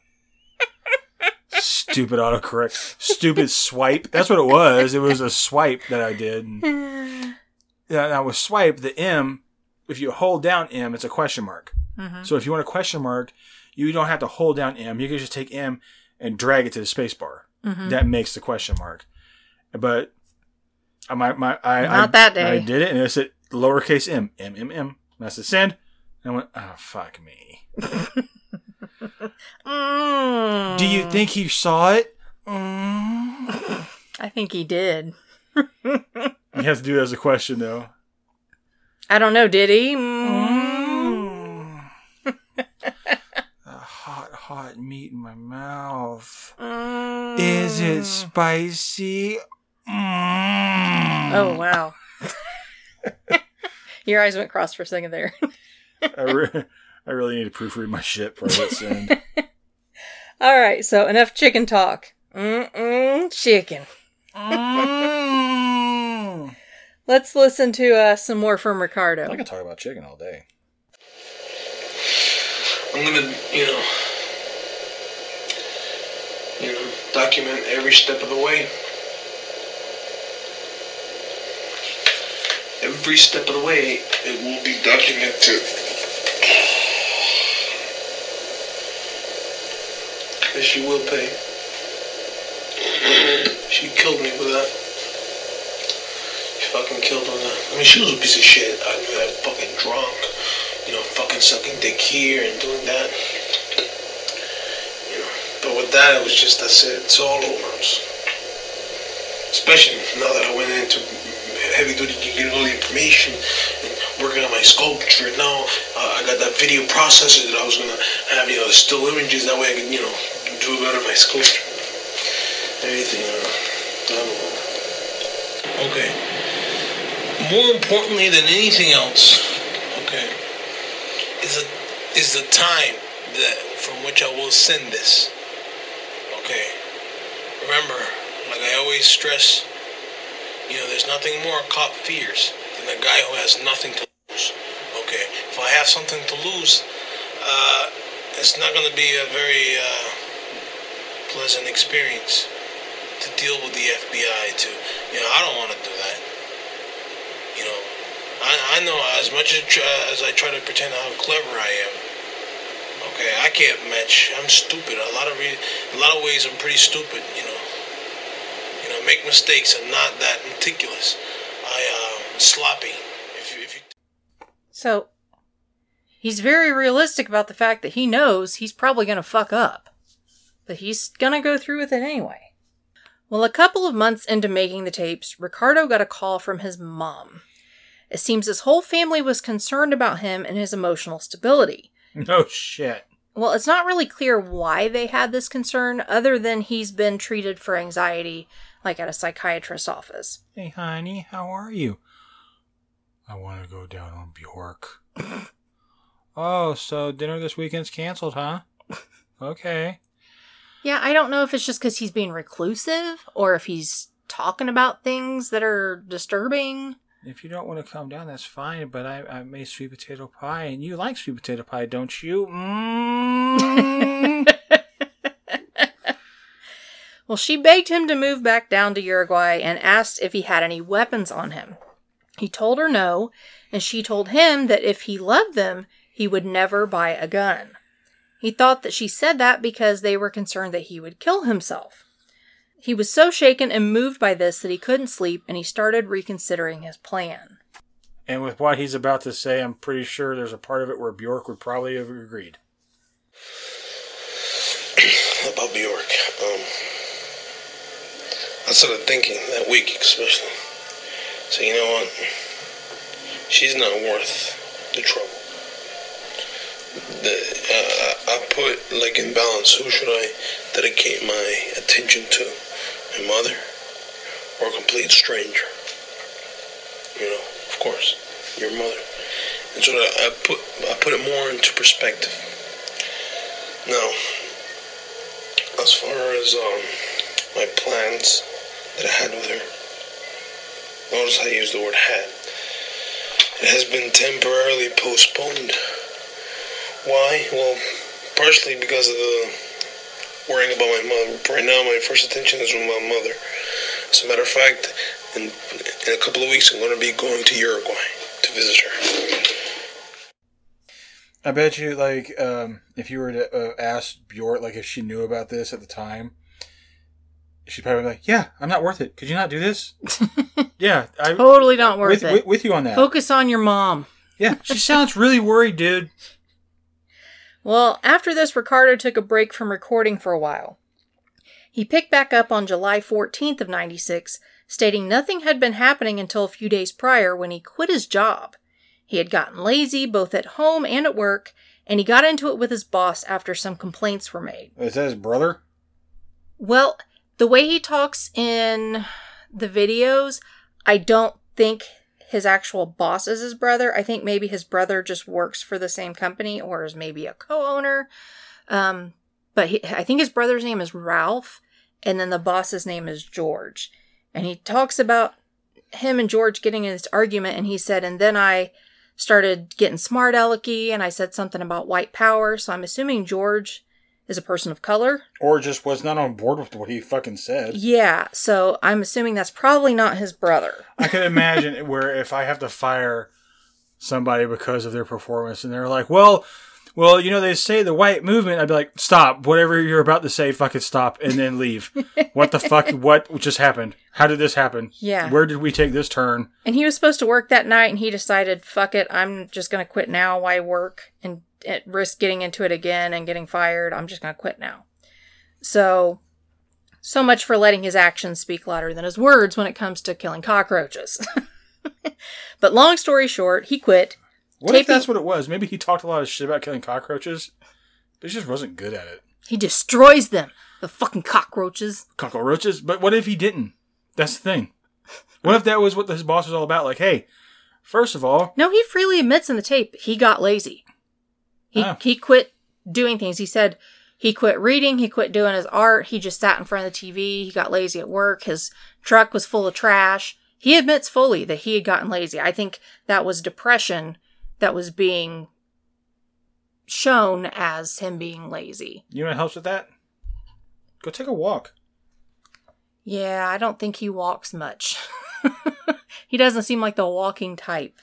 Stupid autocorrect. Stupid swipe. That's what it was. It was a swipe that I did. And yeah, now with swipe, the M, if you hold down M, it's a question mark. Mm-hmm. So if you want a question mark, you don't have to hold down M. You can just take M and drag it to the space bar. Mm-hmm. That makes the question mark. But I, my, my, I, Not I, that day. I did it, and it said lowercase m, m, m, m. And I said send, and I went, oh fuck me. Mm. Do you think he saw it? Mm. I think he did. You have to do it as a question though. I don't know, did he? Mm. hot, hot meat in my mouth. Is it spicy? Oh, wow. Your eyes went cross for a second there. I, re- I really need to proofread my shit before I hit send. All right, so enough chicken talk. Mm-mm, chicken. Mm. Let's listen to uh, some more from Ricardo. I can talk about chicken all day. I'm gonna, you know, you know, document every step of the way. Every step of the way, it will be documented. She will pay. She killed me for that. She fucking killed on that. I mean, she was a piece of shit. I knew that fucking drunk. You know, fucking sucking dick here and doing that. You know, but with that, it was just, that's it. It's all over. Especially now that I went into heavy duty, getting all the information and working on my sculpture. Now uh, I got that video processor that I was gonna have, you know, still images. That way I can, you know, do better my don't know. Okay. More importantly than anything else, okay, is a, is the time that from which I will send this. Okay. Remember, like I always stress, you know, there's nothing more a cop fears than a guy who has nothing to lose. Okay. If I have something to lose, uh, it's not going to be a very uh, pleasant experience to deal with the FBI. To you know, I don't want to do that. You know, I, I know as much as, as I try to pretend how clever I am. Okay, I can't match. I'm stupid. A lot of re- a lot of ways, I'm pretty stupid. You know, you know, make mistakes. I'm not that meticulous. I uh, sloppy. If you, if you So he's very realistic about the fact that he knows he's probably going to fuck up, but he's to go through with it anyway. Well, a couple of months into making the tapes, Ricardo got a call from his mom. It seems his whole family was concerned about him and his emotional stability. No shit. Well, it's not really clear why they had this concern, other than he's been treated for anxiety, like at a psychiatrist's office. Hey, honey, how are you? I want to go down on Bjork. oh, so dinner this weekend's canceled, huh? Okay. Yeah, I don't know if it's just because he's being reclusive or if he's talking about things that are disturbing. If you don't want to come down, that's fine. But I, I made sweet potato pie, and you like sweet potato pie, don't you? Mm. Well, she begged him to move back down to Uruguay and asked if he had any weapons on him. He told her no, and she told him that if he loved them, he would never buy a gun. He thought that she said that because they were concerned that he would kill himself. He was so shaken and moved by this that he couldn't sleep and he started reconsidering his plan. and with what he's about to say, I'm pretty sure there's a part of it where Bjork would probably have agreed. about Bjork. Um, I started thinking that week, especially. So you know what? She's not worth the trouble. The, uh, I put like in balance. Who should I dedicate my attention to? My mother or a complete stranger? You know, of course, your mother. And so I I put I put it more into perspective. Now, as far as um, my plans that I had with her, notice I use the word had. It has been temporarily postponed. Why? Well, partially because of the worrying about my mom. Right now, my first attention is with my mother. As a matter of fact, in, in a couple of weeks, I'm going to be going to Uruguay to visit her. I bet you, like, um, if you were to uh, ask Bjork, like, if she knew about this at the time, she'd probably be like, "Yeah, I'm not worth it. Could you not do this?" yeah, I Totally not worth with, it. with, with you on that. Focus on your mom. Yeah, she sounds really worried, dude. Well, after this, Ricardo took a break from recording for a while. He picked back up on July 14th of 96, stating nothing had been happening until a few days prior when he quit his job. He had gotten lazy both at home and at work, and he got into it with his boss after some complaints were made. Is that his brother? Well, the way he talks in the videos, I don't think his actual boss is his brother. I think maybe his brother just works for the same company or is maybe a co-owner. Um, but he, I think his brother's name is Ralph, and then the boss's name is George. And he talks about him and George getting in this argument, and he said, and then I started getting smart alecky, and I said something about white power. So I'm assuming George is a person of color. Or just was not on board with what he fucking said. Yeah, so I'm assuming that's probably not his brother. I could imagine where if I have to fire somebody because of their performance and they're like, well, well, you know, they say the white movement. I'd be like, stop. Whatever you're about to say, fucking stop and then leave. what the fuck? What just happened? How did this happen? Yeah. Where did we take this turn? And he was supposed to work that night, and he decided, fuck it, I'm just going to quit now. Why work and at risk getting into it again and getting fired? I'm just going to quit now. So, so much for letting his actions speak louder than his words when it comes to killing cockroaches. but long story short, he quit. What if that's what it was? Maybe he talked a lot of shit about killing cockroaches, but he just wasn't good at it. He destroys them. The fucking cockroaches. Cockroaches? But what if he didn't? That's the thing. What if that was what his boss was all about? Like, hey, first of all, No, he freely admits in the tape he got lazy. He Oh. he quit doing things. He said he quit reading, he quit doing his art, he just sat in front of the TV, he got lazy at work, his truck was full of trash. He admits fully that he had gotten lazy. I think that was depression that was being shown as him being lazy. you know what helps with that? Go take a walk. Yeah, I don't think he walks much. he doesn't seem like the walking type.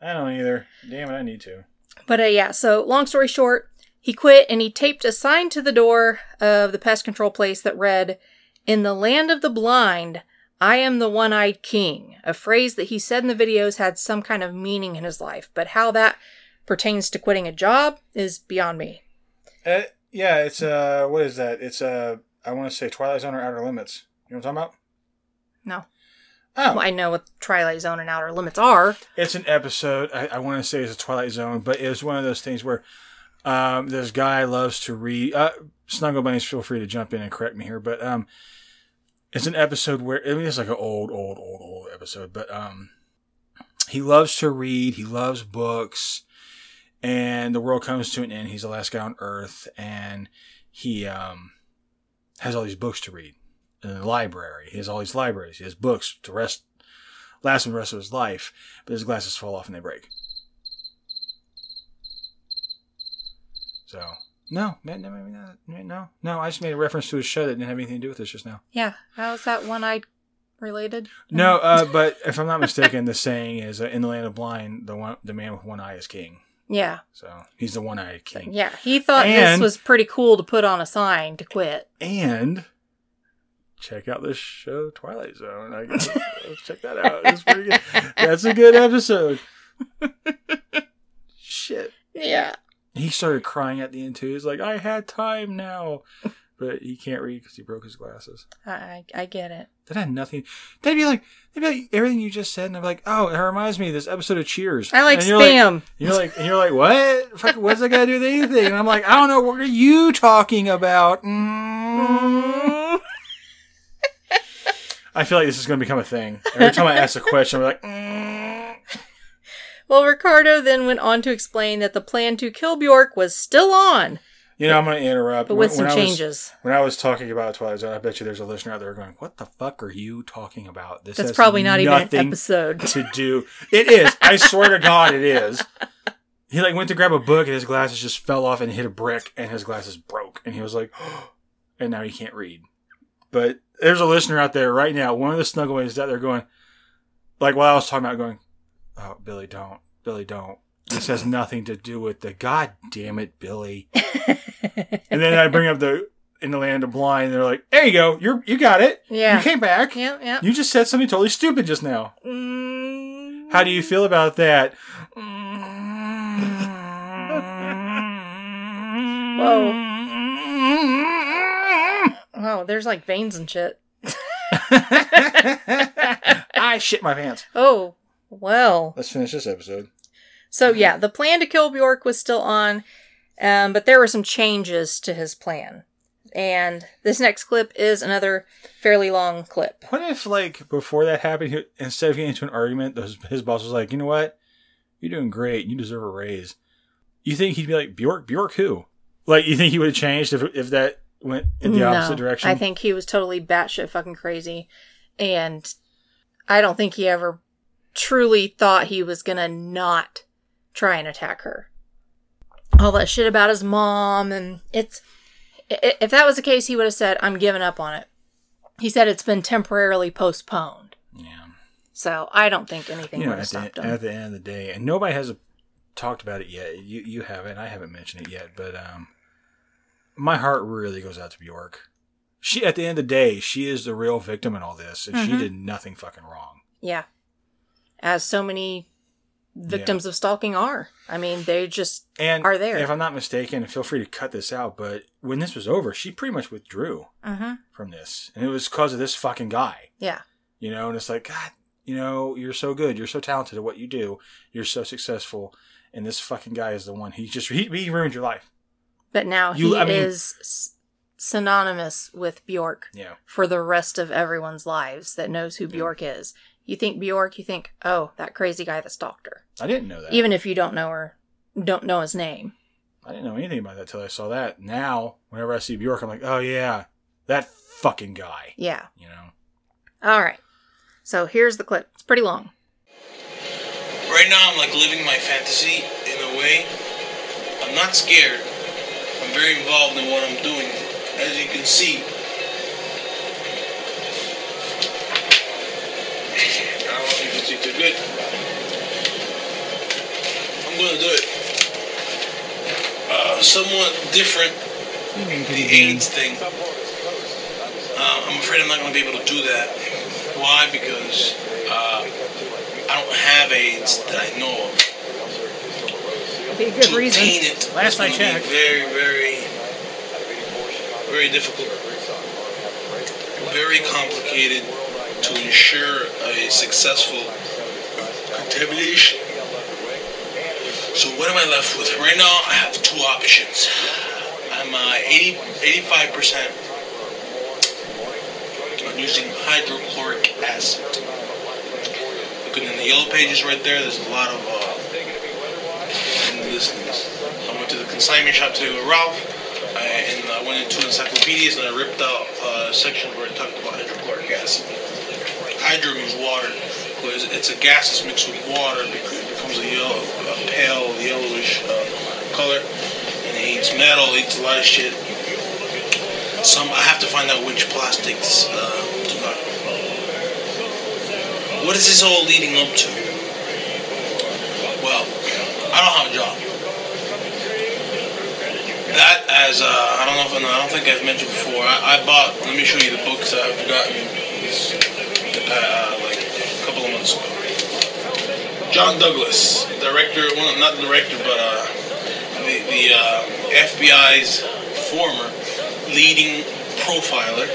I don't either. Damn it, I need to. But uh, yeah, so long story short, he quit and he taped a sign to the door of the pest control place that read, In the land of the blind, I am the one eyed king. A phrase that he said in the videos had some kind of meaning in his life, but how that pertains to quitting a job is beyond me. Uh, yeah, it's uh, what is that? It's uh, I want to say Twilight Zone or Outer Limits. You know what I'm talking about? No. Oh, Well, I know what Twilight Zone and Outer Limits are. it's an episode. I, I want to say it's a Twilight Zone, but it was one of those things where um, this guy loves to read. Uh, Snuggle Bunnies, feel free to jump in and correct me here, but um, it's an episode where I mean it's like an old, old, old, old episode, but um, he loves to read. He loves books, and the world comes to an end. He's the last guy on Earth, and he um has all these books to read in the library. He has all these libraries. He has books to rest last him the rest of his life, but his glasses fall off and they break. So no, no, no, no, no. I just made a reference to a show that didn't have anything to do with this just now. Yeah. How's that one eyed related? No, uh, but if I'm not mistaken, the saying is uh, in the land of blind, the one, the man with one eye is king. Yeah. So he's the one-eyed king. Yeah. He thought this was pretty cool to put on a sign to quit. And check out this show, Twilight Zone. I guess let's check that out. It's pretty good. That's a good episode. Shit. Yeah. He started crying at the end too. He's like, I had time now. But he can't read because he broke his glasses. I, I, get it. That had nothing. They'd be like, they'd be like everything you just said, and I'm like, oh, it reminds me of this episode of Cheers. I like And you're spam. you're like, and you're like, what? Fuck, what's that got to do with anything? And I'm like, I don't know. What are you talking about? Mm. I feel like this is going to become a thing. Every time I ask a question, I'm like, mm. Well, Ricardo then went on to explain that the plan to kill Bjork was still on, you know, I'm going to interrupt. but with When- some when I was- changes. when I was talking about Twilight Zone, I bet you there's a listener out there going, "What the fuck are you talking about?" This That's has probably not even an episode. to do. It is. I swear to God, it is. He like went to grab a book and his glasses just fell off and hit a brick and his glasses broke and he was like, and now he can't read. But there's a listener out there right now. One of the snuggleways out there going, like while I was talking about, going, "Oh, Billy, don't, Billy, don't." This has nothing to do with the. God damn it, Billy. and then I bring up the in the land of blind. They're like, "There you go. You're you got it. Yeah. you came back. yeah, yeah. You just said something totally stupid just now. Mm. How do you feel about that?" Wow, there's like veins and shit. I shit my pants. Oh, well. Let's finish this episode. So yeah, the plan to kill Bjork was still on, um, but there were some changes to his plan. And this next clip is another fairly long clip. What if, like, before that happened, he, instead of getting into an argument, his, his boss was like, "You know what? You're doing great. You deserve a raise." You think he'd be like Bjork? Bjork who? Like, you think he would have changed if if that went in the opposite direction? I think he was totally batshit fucking crazy. And I don't think he ever truly thought he was gonna not try and attack her. All that shit about his mom, and it's if that was the case, he would have said, I'm giving up on it. He said it's been temporarily postponed. Yeah. So I don't think anything You know, would have at the, stopped him. at the end of the day, and nobody has talked about it yet. You you haven't. I haven't mentioned it yet, but um, my heart really goes out to Bjork. She at the end of the day, she is the real victim in all this, and she Mhm. did nothing fucking wrong. Yeah. As so many victims of stalking are. I mean, they just And are there. if I'm not mistaken, and feel free to cut this out, but when this was over, she pretty much withdrew hmm from this, and it was because of this fucking guy. Yeah. You know, and it's like, God, you know, you're so good, you're so talented at what you do, you're so successful, and this fucking guy is the one. He just he, he ruined your life. But now You- he I mean- is synonymous with Bjork Yeah. for the rest of everyone's lives that knows who Bjork is. You think Bjork, you think, oh, that crazy guy that stalked her. I didn't know that. Even if you don't know her, don't know his name. I didn't know anything about that till I saw that. Now, whenever I see Bjork, I'm like, oh yeah, that fucking guy. Yeah. You know. All right. So here's the clip. It's pretty long. Right now, I'm like living my fantasy in a way. I'm not scared. I'm very involved in what I'm doing. As you can see, I don't know if you can see too good. I'm gonna do it. Uh, somewhat different. The AIDS thing. Uh, I'm afraid I'm not gonna be able to do that. Why? Because uh, I don't have AIDS that I know of. Be a good to reason. it Last I checked. be very, very, very difficult, very complicated to ensure a successful contamination. So what am I left with? Right now, I have two options. I'm uh, 80, 85% I'm using hydrochloric acid. Looking in the yellow pages right there, there's a lot of uh, I went to the consignment shop today with Ralph, uh, and I went into encyclopedias and I ripped out a section where it talked about hydrochloric acid. Hydro means water, because it's a gas that's mixed with water, it becomes a yellow, a pale yellowish uh, color, and it eats metal, it eats a lot of shit. Some I have to find out which plastics uh, do not. What is this all leading up to? Well, I don't have a job. That as uh, I don't know if I, know, I don't think I've mentioned before. I, I bought. Let me show you the books that I've gotten uh, like a couple of months ago. John Douglas, director. Well, not director, but uh, the the uh, FBI's former leading profiler.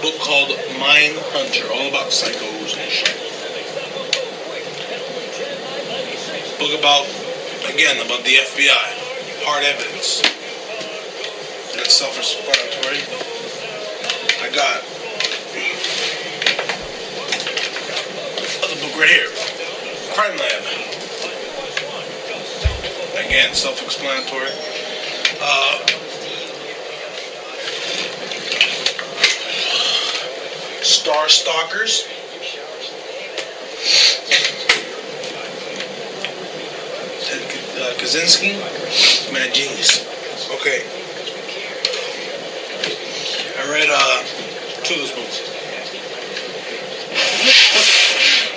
Book called Mind Hunter, all about psychos and shit. book about again about the FBI, hard evidence. That's self-explanatory. I got other book right here, Crime Lab. Again, self-explanatory. Uh, Star Stalkers. Ted uh, Kaczynski, man, genius. Okay. I read uh, two of those books.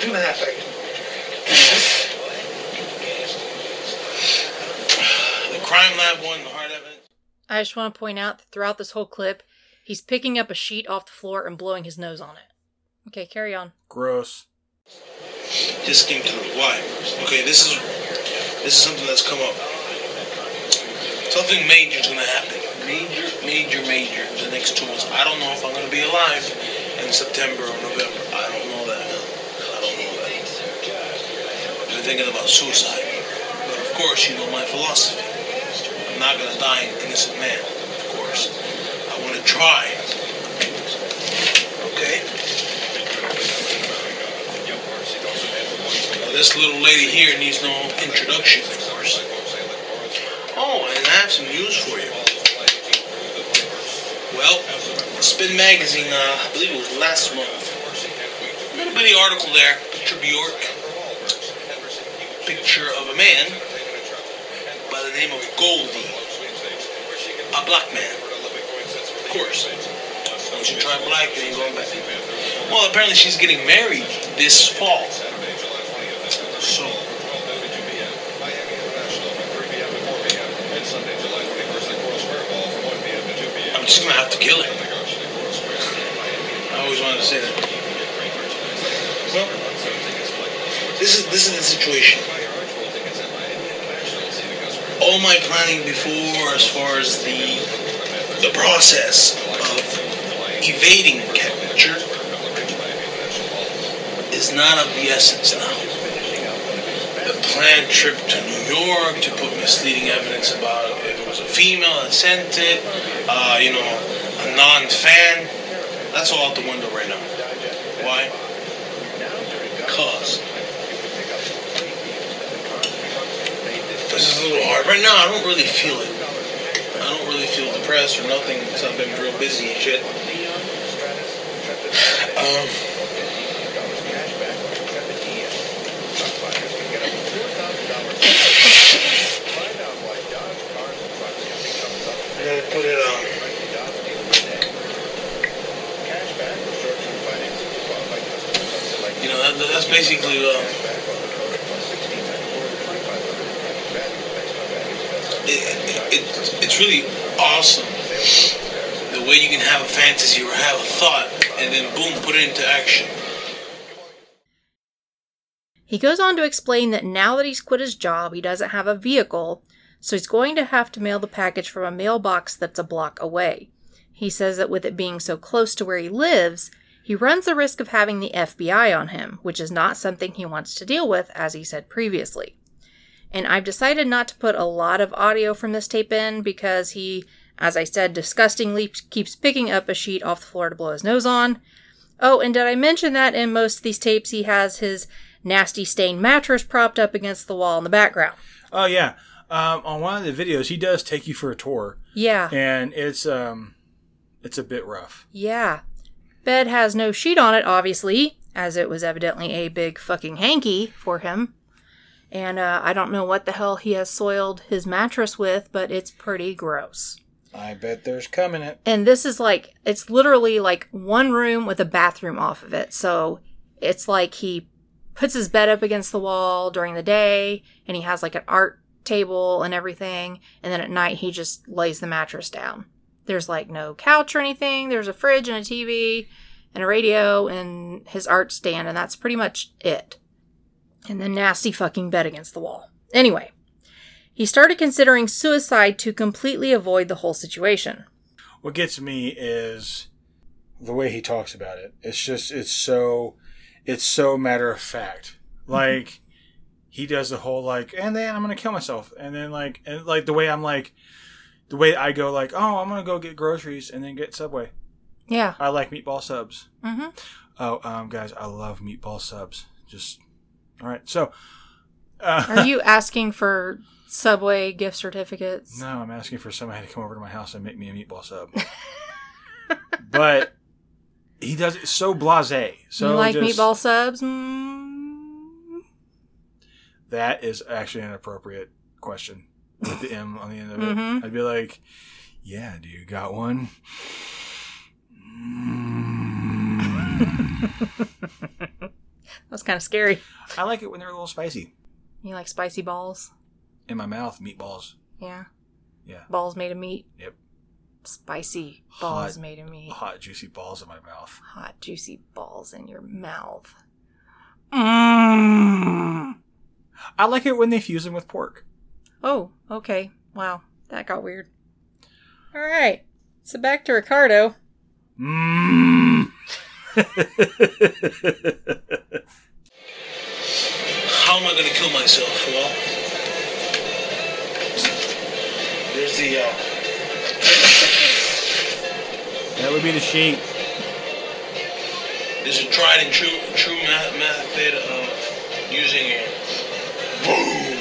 Give me that back. The Crime Lab one, the hard evidence. I just want to point out that throughout this whole clip, he's picking up a sheet off the floor and blowing his nose on it. Okay, carry on. Gross. just came through. Why? Okay, this is this is something that's come up. Something major is gonna happen. Major, major, major. The next two months. I don't know if I'm gonna be alive in September or November. I don't know that. I don't know that. I've been thinking about suicide, but of course, you know my philosophy. I'm not gonna die an innocent man. Of course, I want to try. Okay. This little lady here needs no introduction, of course. Oh, and I have some news for you. Well, Spin Magazine, uh, I believe it was last month, a bitty article there, picture Bjork, picture of a man by the name of Goldie, a black man. Of course. Once you try black, you ain't going back. Well, apparently she's getting married this fall. So, I'm just gonna have to kill her. I always wanted to say that. Well, this is this is the situation. All my planning before, as far as the the process of evading capture, is not of the essence now. The planned trip to New York to put misleading evidence about it was a female it, uh, you know, a non-fan, that's all out the window right now. Why? Because this is a little hard. Right now, I don't really feel it. I don't really feel depressed or nothing because I've been real busy and shit. Um, I gotta put it on. You know, that, that's basically. Uh, it, it, it, it's really awesome the way you can have a fantasy or have a thought and then boom, put it into action. He goes on to explain that now that he's quit his job, he doesn't have a vehicle, so he's going to have to mail the package from a mailbox that's a block away. He says that with it being so close to where he lives, he runs the risk of having the FBI on him, which is not something he wants to deal with, as he said previously. And I've decided not to put a lot of audio from this tape in because he, as I said, disgustingly keeps picking up a sheet off the floor to blow his nose on. Oh, and did I mention that in most of these tapes he has his nasty stained mattress propped up against the wall in the background? Oh yeah. Um, on one of the videos, he does take you for a tour, Yeah. and it's um, it's a bit rough. Yeah. Bed has no sheet on it, obviously, as it was evidently a big fucking hanky for him. And uh, I don't know what the hell he has soiled his mattress with, but it's pretty gross. I bet there's coming it. And this is like, it's literally like one room with a bathroom off of it. So it's like he puts his bed up against the wall during the day and he has like an art table and everything. And then at night, he just lays the mattress down. There's like no couch or anything. There's a fridge and a TV and a radio and his art stand. And that's pretty much it. And the nasty fucking bed against the wall. Anyway, he started considering suicide to completely avoid the whole situation. What gets me is the way he talks about it. It's just it's so it's so matter of fact. Mm-hmm. Like he does the whole like, and then I'm gonna kill myself, and then like, and like the way I'm like, the way I go like, oh, I'm gonna go get groceries and then get Subway. Yeah. I like meatball subs. Mm-hmm. Oh, um, guys, I love meatball subs. Just all right. So, uh, Are you asking for Subway gift certificates? No, I'm asking for somebody to come over to my house and make me a meatball sub. but he does it so blasé. So you like just- meatball subs? Mm. That is actually an appropriate question with the M on the end of it. Mhm. I'd be like, "Yeah, do you got one?" Mm. That's kind of scary. I like it when they're a little spicy You like spicy balls? in my mouth. Meatballs. Yeah. Yeah. Balls made of meat? Yep. Spicy balls Hot- made of meat. Hot, juicy balls in my mouth. Hot, juicy balls in your mouth. Mm. I like it when they fuse them with pork. Oh, okay. Wow. That got weird. All right. So back to Ricardo. Mmm. How am I gonna kill myself? Well, there's the uh, that would be the sheet. there's a tried and true true me- method of using it. Boom.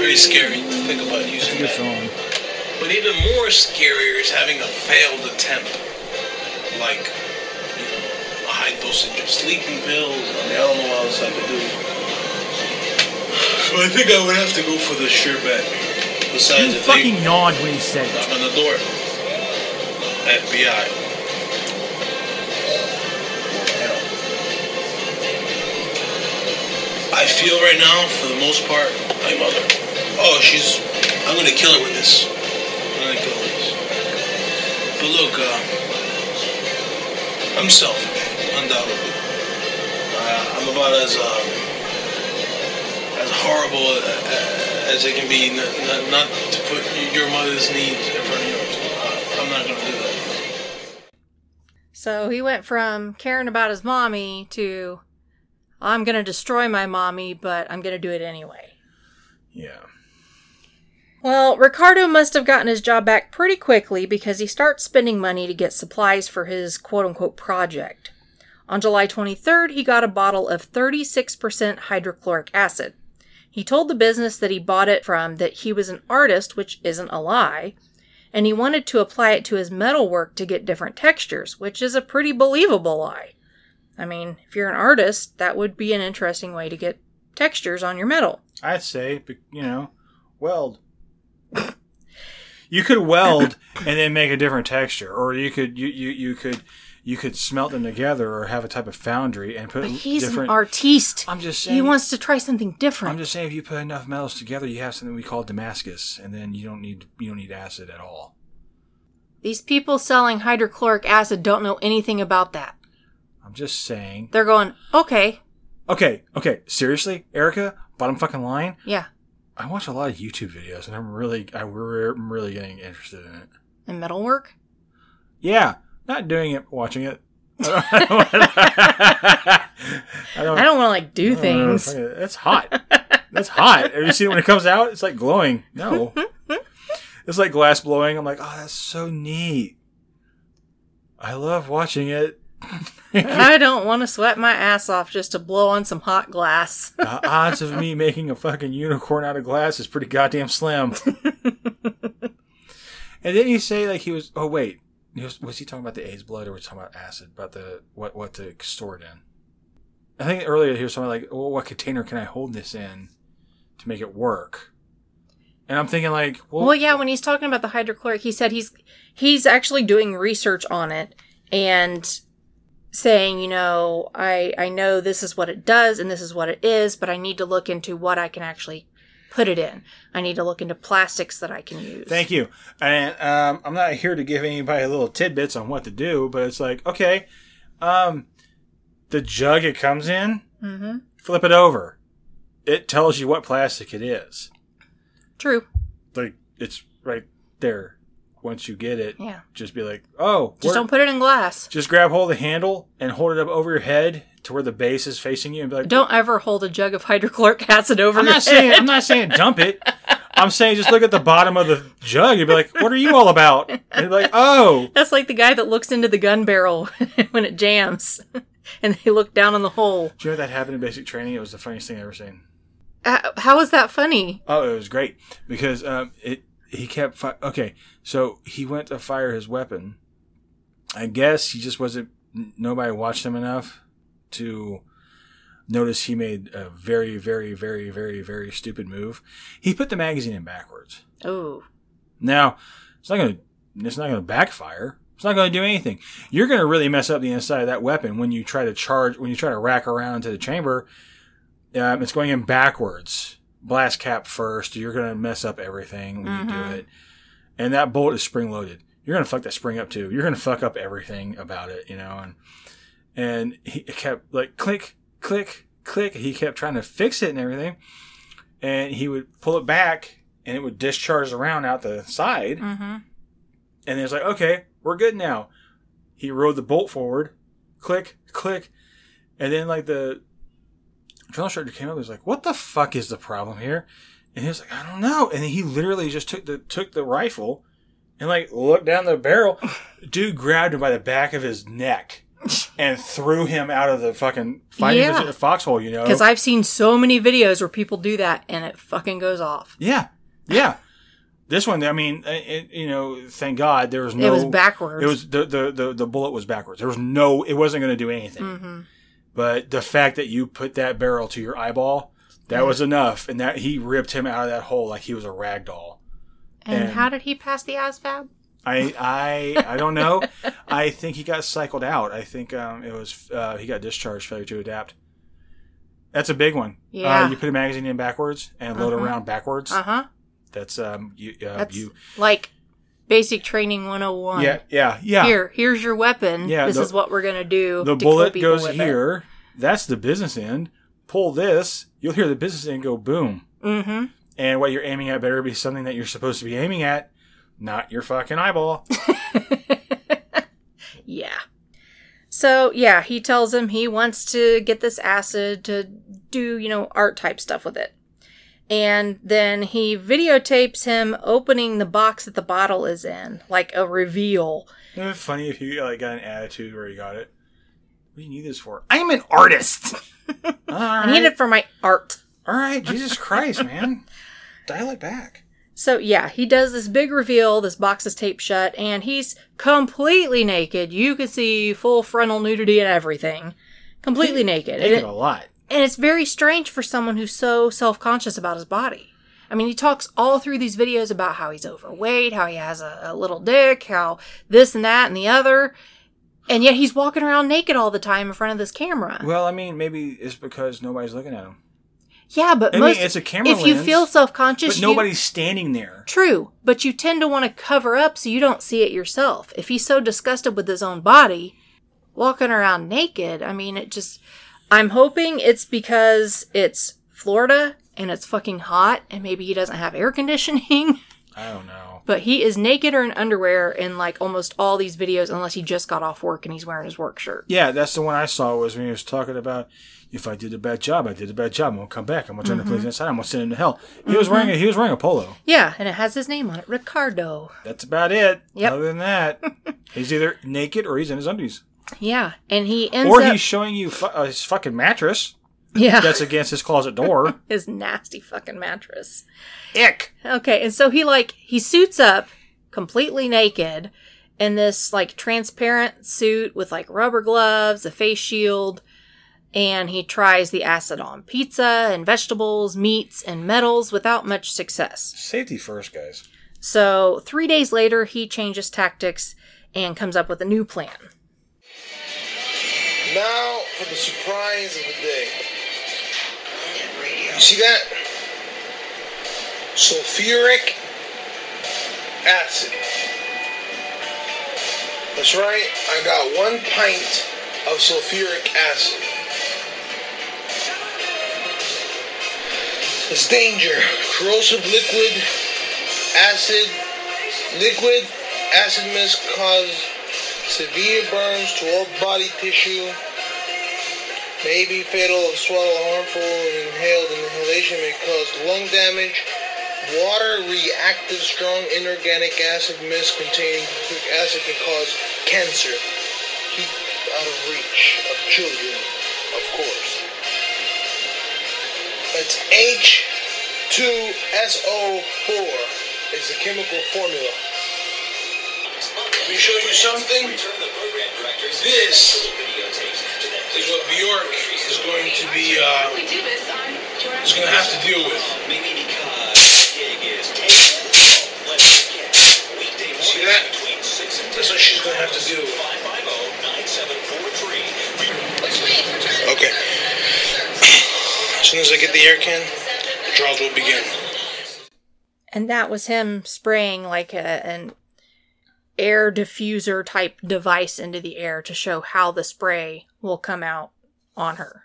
Very scary to think about using Good that. song. But even more scarier is having a failed attempt. like you know a high dosage of sleeping pills. I mean, I don't know what else I could do. But I think I would have to go for the sure bet. Besides, You fucking they yawned when he said it. on the door, FBI. I feel right now, for the most part, my mother. Oh, she's. I'm gonna kill her with this. I'm gonna kill her with this. But look, uh, I'm selfish, undoubtedly. Uh, I'm about as uh, as horrible uh, as it can be, n- n- not to put your mother's needs in front of yours. Uh, I'm not gonna do that. So he went from caring about his mommy to I'm going to destroy my mommy, but I'm going to do it anyway. Yeah. Well, Ricardo must have gotten his job back pretty quickly because he starts spending money to get supplies for his quote unquote project. On July 23rd, he got a bottle of 36% hydrochloric acid. He told the business that he bought it from that he was an artist, which isn't a lie, and he wanted to apply it to his metalwork to get different textures, which is a pretty believable lie. I mean, if you're an artist, that would be an interesting way to get textures on your metal. I'd say, you know, weld. You could weld and then make a different texture, or you could you, you, you could you could smelt them together, or have a type of foundry and put But he's different. an artiste. I'm just saying He wants to try something different. I'm just saying, if you put enough metals together, you have something we call Damascus, and then you don't need you don't need acid at all. These people selling hydrochloric acid don't know anything about that. I'm just saying. They're going, okay, Okay, okay, seriously, Erica, bottom fucking line. yeah, I watch a lot of YouTube videos, and I'm really, I'm really getting interested in it. and metalwork. Yeah, not doing it, watching it. I don't. I don't want to like do uh, things. It's hot. That's hot. Have you seen it when it comes out? It's like glowing. No, it's like glass blowing. I'm like, oh, that's so neat. I love watching it. I don't want to sweat my ass off just to blow on some hot glass. The uh, odds of me making a fucking unicorn out of glass is pretty goddamn slim. and then you say like he was. Oh wait, he was, was he talking about the AIDS blood or was he talking about acid? About the what what to store it in? I think earlier he was talking like, well, what container can I hold this in to make it work? And I'm thinking like, well, Well, yeah, when he's talking about the hydrochloric, he said he's he's actually doing research on it and saying, you know, I I know this is what it does and this is what it is, but I need to look into what I can actually put it in. I need to look into plastics that I can use. Thank you. And um, I'm not here to give anybody little tidbits on what to do, but it's like, okay, um, the jug it comes in, Mm-hmm. flip it over. It tells you what plastic it is. True. Like it's right there. Once you get it, Yeah. just be like, oh, Just don't put it in glass. just grab hold of the handle and hold it up over your head to where the base is facing you, and be like, Don't ever hold a jug of hydrochloric acid over I'm not saying. I'm not saying dump it. I'm saying just look at the bottom of the jug and be like, what are you all about? And be like, oh, That's like the guy that looks into the gun barrel when it jams, and they look down on the hole. Do you know that happened in basic training? It was the funniest thing I ever seen. Uh, was that funny? Oh, it was great because um, it he kept fi- okay. So he went to fire his weapon. I guess he just wasn't. Nobody watched him enough to notice he made a very, very, very, very, very stupid move. He put the magazine in backwards. Oh, Now it's not gonna. It's not gonna backfire. It's not gonna do anything. You're gonna really mess up the inside of that weapon when you try to charge. When you try to rack around into the chamber. Um, it's going in backwards. Blast cap first. You're gonna mess up everything when you do it. And that bolt is spring loaded. You're gonna fuck that spring up too. You're gonna fuck up everything about it, you know. And and he kept like click, click, click. He kept trying to fix it and everything. And he would pull it back, and it would discharge around out the side. mm-hmm. And it's like, okay, we're good now. He rode the bolt forward, click, click, and then like the drill instructor came up and was like, "What the fuck is the problem here?" And he was like, "I don't know." And he literally just took the took the rifle and like looked down the barrel. Dude grabbed him by the back of his neck and threw him out of the fucking fighting Yeah. foxhole. You know, Because I've seen so many videos where people do that and it fucking goes off. Yeah, yeah. This one, I mean, it, you know, thank God there was no. It was backwards. It was the the the, the bullet was backwards. There was no. It wasn't going to do anything. Mm-hmm. But the fact that you put that barrel to your eyeball, that was enough, and that he ripped him out of that hole like he was a rag doll. And, and- how did he pass the ASVAB? I I I don't know. I think he got cycled out. I think um, it was uh, he got discharged, failure to adapt. That's a big one. Yeah. Uh, you put a magazine in backwards and load Uh-huh. around backwards. Uh huh. That's um you uh, That's you like basic training 101. yeah yeah yeah. Here, here's your weapon. Yeah, this the- is what we're gonna do. the bullet goes here. it. That's the business end. Pull this. You'll hear the business end go boom. Mm-hmm. And what you're aiming at better be something that you're supposed to be aiming at, not your fucking eyeball. Yeah. So yeah, he tells him he wants to get this acid to do, you know, art type stuff with it. And then he videotapes him opening the box that the bottle is in, like a reveal. Isn't it funny if you like got an attitude where you got it? What do you need this for? I'm an artist. All I need it for my art. All right, Jesus Christ, man. Dial it back. So yeah, he does this big reveal. This box is taped shut, and he's completely naked. You can see full frontal nudity and everything, completely naked. And, Naked it- a lot. and it's very strange for someone who's so self conscious about his body. I mean, he talks all through these videos about how he's overweight, how he has a, a little dick, how this and that and the other, and yet he's walking around naked all the time in front of this camera. Well, I mean, maybe it's because nobody's looking at him. yeah, but I mean, most it's a camera if you feel self conscious, But nobody's standing there. True, but you tend to want to cover up so you don't see it yourself. If he's so disgusted with his own body, walking around naked, I mean, it just. I'm hoping it's because it's Florida and it's fucking hot and maybe he doesn't have air conditioning. I don't know. But he is naked or in underwear in like almost all these videos unless he just got off work and he's wearing his work shirt. Yeah, that's the one I saw was when he was talking about if I did a bad job, I did a bad job. I'm gonna come back. I'm gonna turn Mm-hmm. the place inside. I'm gonna send him to hell. He was wearing a he was wearing a polo. Yeah, and it has his name on it, Ricardo. That's about it. Yep. Other than that, he's either naked or he's in his undies, Yeah, and he ends or up he's showing you fu- uh, his fucking mattress yeah that's against his closet door. his nasty fucking mattress. Ick. Okay, and so he like he suits up completely naked in this like transparent suit with like rubber gloves, a face shield, and he tries the acid on pizza and vegetables, meats, and metals without much success. Safety first, guys. So, 3 days later, he changes tactics and comes up with a new plan. Now for the surprise of the day. See that? Sulfuric acid. That's right, I got one pint of sulfuric acid. It's danger. Corrosive liquid, acid, liquid, acid mist cause severe burns to all body tissue. May be fatal if swallowed harmful and inhaled. Inhalation may cause lung damage. Water reactive strong inorganic acid mist containing sulfuric acid can cause cancer. Keep out of reach of children, of course. It's H2SO4 is the chemical formula. Let me show you something. This is what Bjork is going to be, uh, is going to have to deal with. See that? That's what she's going to have to deal with. Okay. As soon as I get the air can, the trials will begin. And that was him spraying like a, an air diffuser type device into the air to show how the spray will come out on her.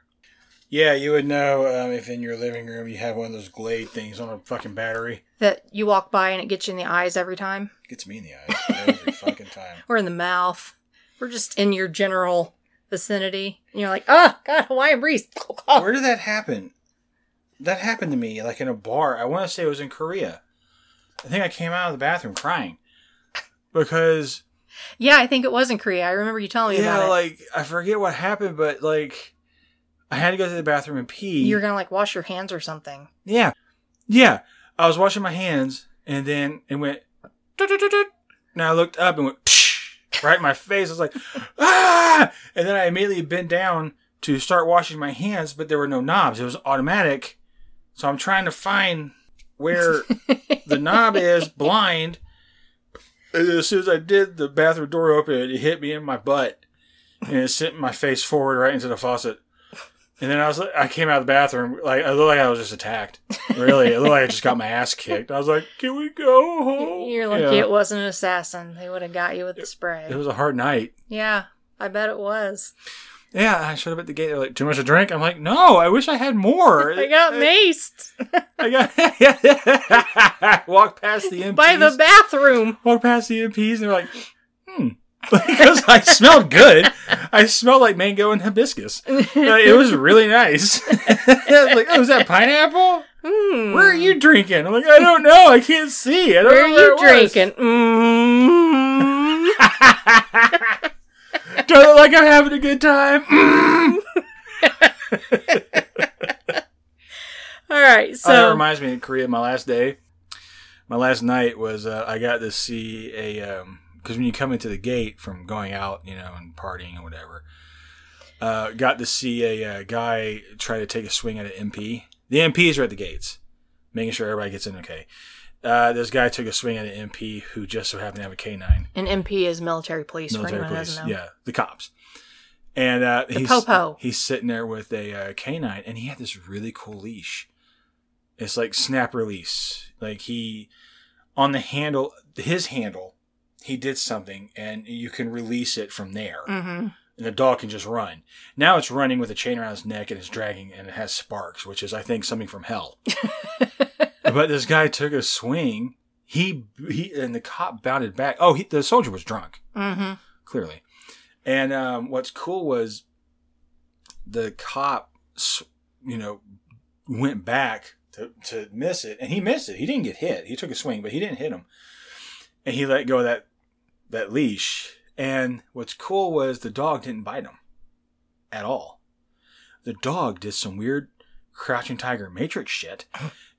Yeah, you would know um, if in your living room you have one of those Glade things on a fucking battery. That you walk by and it gets you in the eyes every time, It gets me in the eyes every fucking time. or in the mouth, or just in your general vicinity. And you're like, oh, God, Hawaiian breeze. Where did that happen? That happened to me, like in a bar. I want to say it was in Korea. I think I came out of the bathroom crying because Yeah, I think it was in Korea. I remember you telling me yeah, about it. like I forget what happened, but like I had to go to the bathroom and pee. You're gonna like wash your hands or something. Yeah. Yeah. I was washing my hands and then it went. And I looked up and went right in my face. I was like, ah! And then I immediately bent down to start washing my hands, but there were no knobs. It was automatic. So I'm trying to find where the knob is blind. And as soon as I did, the bathroom door opened. It hit me in my butt, and it sent my face forward right into the faucet. And then I was, like- I came out of the bathroom like I looked like I was just attacked. Really, it looked like I just got my ass kicked. I was like, "Can we go home?" You're lucky Yeah. it wasn't an assassin. They would have got you with the spray. It was a hard night. yeah, I bet it was. Yeah, I showed up at the gate. They're like, "Too much to drink." I'm like, "No, I wish I had more." I got maced I got walk past the MPs. by the bathroom. walk past the MPs and they're like, hmm. Because I smelled good. I smelled like mango and hibiscus. Uh, it was really nice. I was like, oh, is that pineapple? Hmm. Where are you drinking? I'm like, I don't know. I can't see. I don't Where are know where you it was." drinking? Mm. Do I look like I'm having a good time? All right, oh, that so reminds me of Korea. My last day, my last night was uh, I got to see a because when you come into the gate from going out, you know, and partying or whatever, uh, got to see a uh, guy try to take a swing at an MP. The MPs are at the gates, making sure everybody gets in okay. Uh, this guy took a swing at an MP who just so happened to have a K9. an MP is military police. for military police. know. Yeah, the cops. And uh, he's popo. he's sitting there with a uh, canine, and he had this really cool leash. It's like snap release. Like he on the handle, his handle, he did something, and you can release it from there, Mm-hmm. and the dog can just run. Now it's running with a chain around its neck, and it's dragging, and it has sparks, which is I think something from hell. but this guy took a swing. He he and the cop bounded back. Oh, he, the soldier was drunk Mm-hmm. clearly. And um, what's cool was the cop, you know, went back to, to miss it, and he missed it. He didn't get hit. He took a swing, but he didn't hit him. And he let go of that that leash. And what's cool was the dog didn't bite him at all. The dog did some weird crouching tiger matrix shit,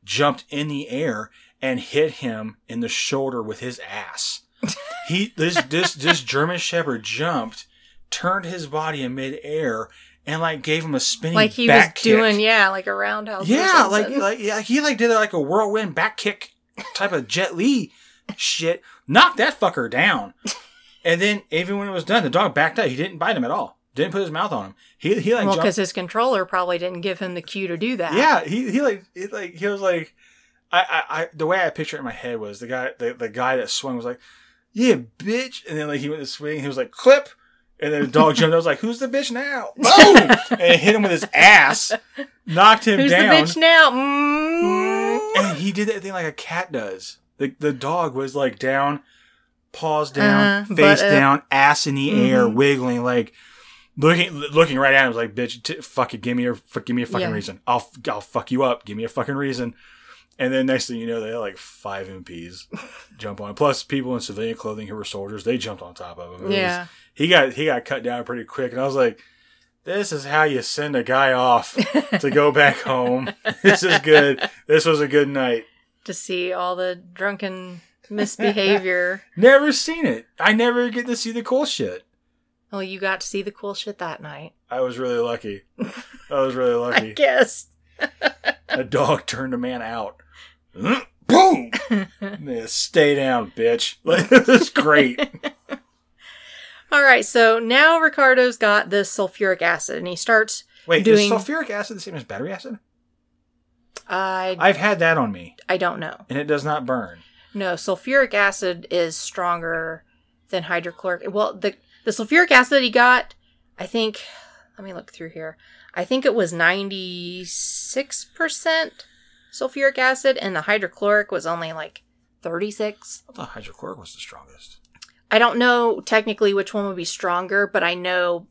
jumped in the air and hit him in the shoulder with his ass. He this this this German Shepherd jumped, turned his body in midair, and like gave him a spinning Like he was kick. doing, yeah, like a roundhouse. Yeah, like like yeah, he like did like a whirlwind back kick type of Jet Li shit. Knocked that fucker down, and then even when it was done, the dog backed up. He didn't bite him at all. Didn't put his mouth on him. He he like well, because his controller probably didn't give him the cue to do that. Yeah, he he like he like he was like, I I, I the way I picture it in my head was the guy the, the guy that swung was like, yeah, bitch, and then like he went to swing, he was like clip, and then the dog jumped. I was like, who's the bitch now? Boom, and hit him with his ass, knocked him Who's down. the bitch now? Mm. And he did that thing like a cat does. The the dog was like down, paws down, Uh-huh, face butt up. down, ass in the air, Mhm. wiggling like looking looking right at him. Was like, bitch, t- fuck it, give me a f- give me a fucking Yeah. reason. I'll f- I'll fuck you up. Give me a fucking reason. And then next thing you know, they had like five MPs jump on. Plus, people in civilian clothing who were soldiers, they jumped on top of him. It was- Yeah. he got he got cut down pretty quick, and I was like, "This is how you send a guy off to go back home. This is good. This was a good night." To see all the drunken misbehavior. Never seen it. I never get to see the cool shit. Well, you got to see the cool shit that night. I was really lucky. I was really I lucky. guess. A dog turned a man out. Mm, boom! Yeah, stay down, bitch. Like, this is great. All right, so now Ricardo's got the sulfuric acid, and he starts. Wait, Doing- is sulfuric acid the same as battery acid? I I've had that on me, I don't know. and it does not burn. No, sulfuric acid is stronger than hydrochloric. Well, the the sulfuric acid he got, I think. Let me look through here. I think it was ninety six percent sulfuric acid, and the hydrochloric was only like thirty six. I thought hydrochloric was the strongest. I don't know technically which one would be stronger, but I know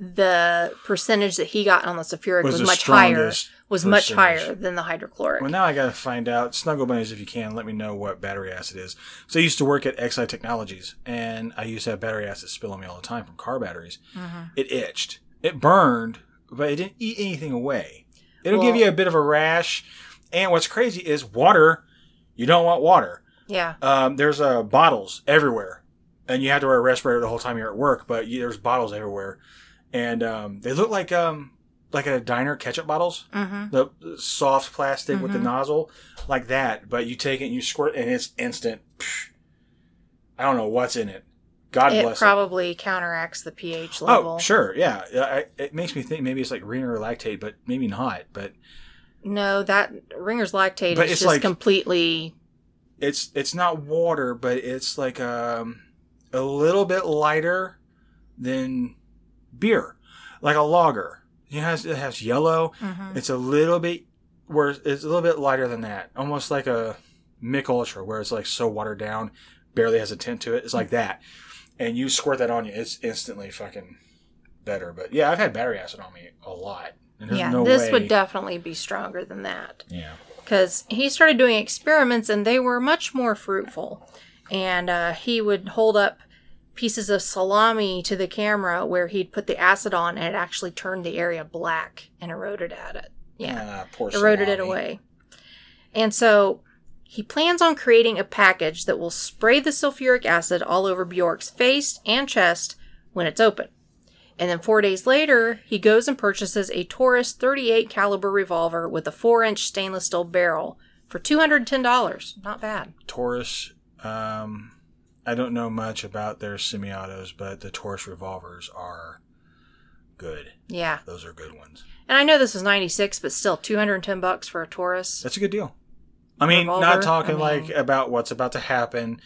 the percentage that he got on the sulfuric Was was, much higher. Was much higher than the hydrochloric. Well, now I gotta find out. Snuggle bunnies, if you can, let me know what battery acid is. So I used to work at Exide Technologies, and I used to have battery acid spill on me all the time from car batteries. Mm-hmm. It itched, it burned, but it didn't eat anything away. It'll give you a bit of a rash. And what's crazy is water. You don't want water. Yeah. Um, there's uh, bottles everywhere, and you have to wear a respirator the whole time you're at work. But you, there's bottles everywhere, and um, they look like um, like a diner ketchup bottles, Mm-hmm. the, the soft plastic with the nozzle, like that. But you take it and you squirt, and it's instant. Psh. I don't know what's in it. God bless It bless probably counteracts the pH level. Oh, sure, yeah. I, it makes me think maybe it's like or lactate, but maybe not. But No, that Ringer's lactate But is it's just like- completely. it's it's not water, but it's like um a little bit lighter than beer, like a lager. It has it has yellow. Mhm. It's a little bit where it's a little bit lighter than that, almost like a Mich Ultra, where it's like so watered down, barely has a tint to it. It's like that, and you squirt that on you, it's instantly fucking better. But yeah, I've had battery acid on me a lot. And Yeah, no this way. would definitely be stronger than that. yeah. because he started doing experiments and they were much more fruitful. And uh, he would hold up pieces of salami to the camera where he'd put the acid on and it actually turned the area black and eroded at it. Yeah, Ah, poor eroded it away. And so he plans on creating a package that will spray the sulfuric acid all over Bjork's face and chest when it's open. And then four days later, he goes and purchases a Taurus 38 caliber revolver with a four inch stainless steel barrel for $210. Not bad. Taurus. Um, I don't know much about their semi-autos, but the Taurus revolvers are good. Yeah. Those are good ones. And I know this was 96, but still 210 bucks for a Taurus. That's a good deal. I mean, Revolver, not talking I like about what's about to happen,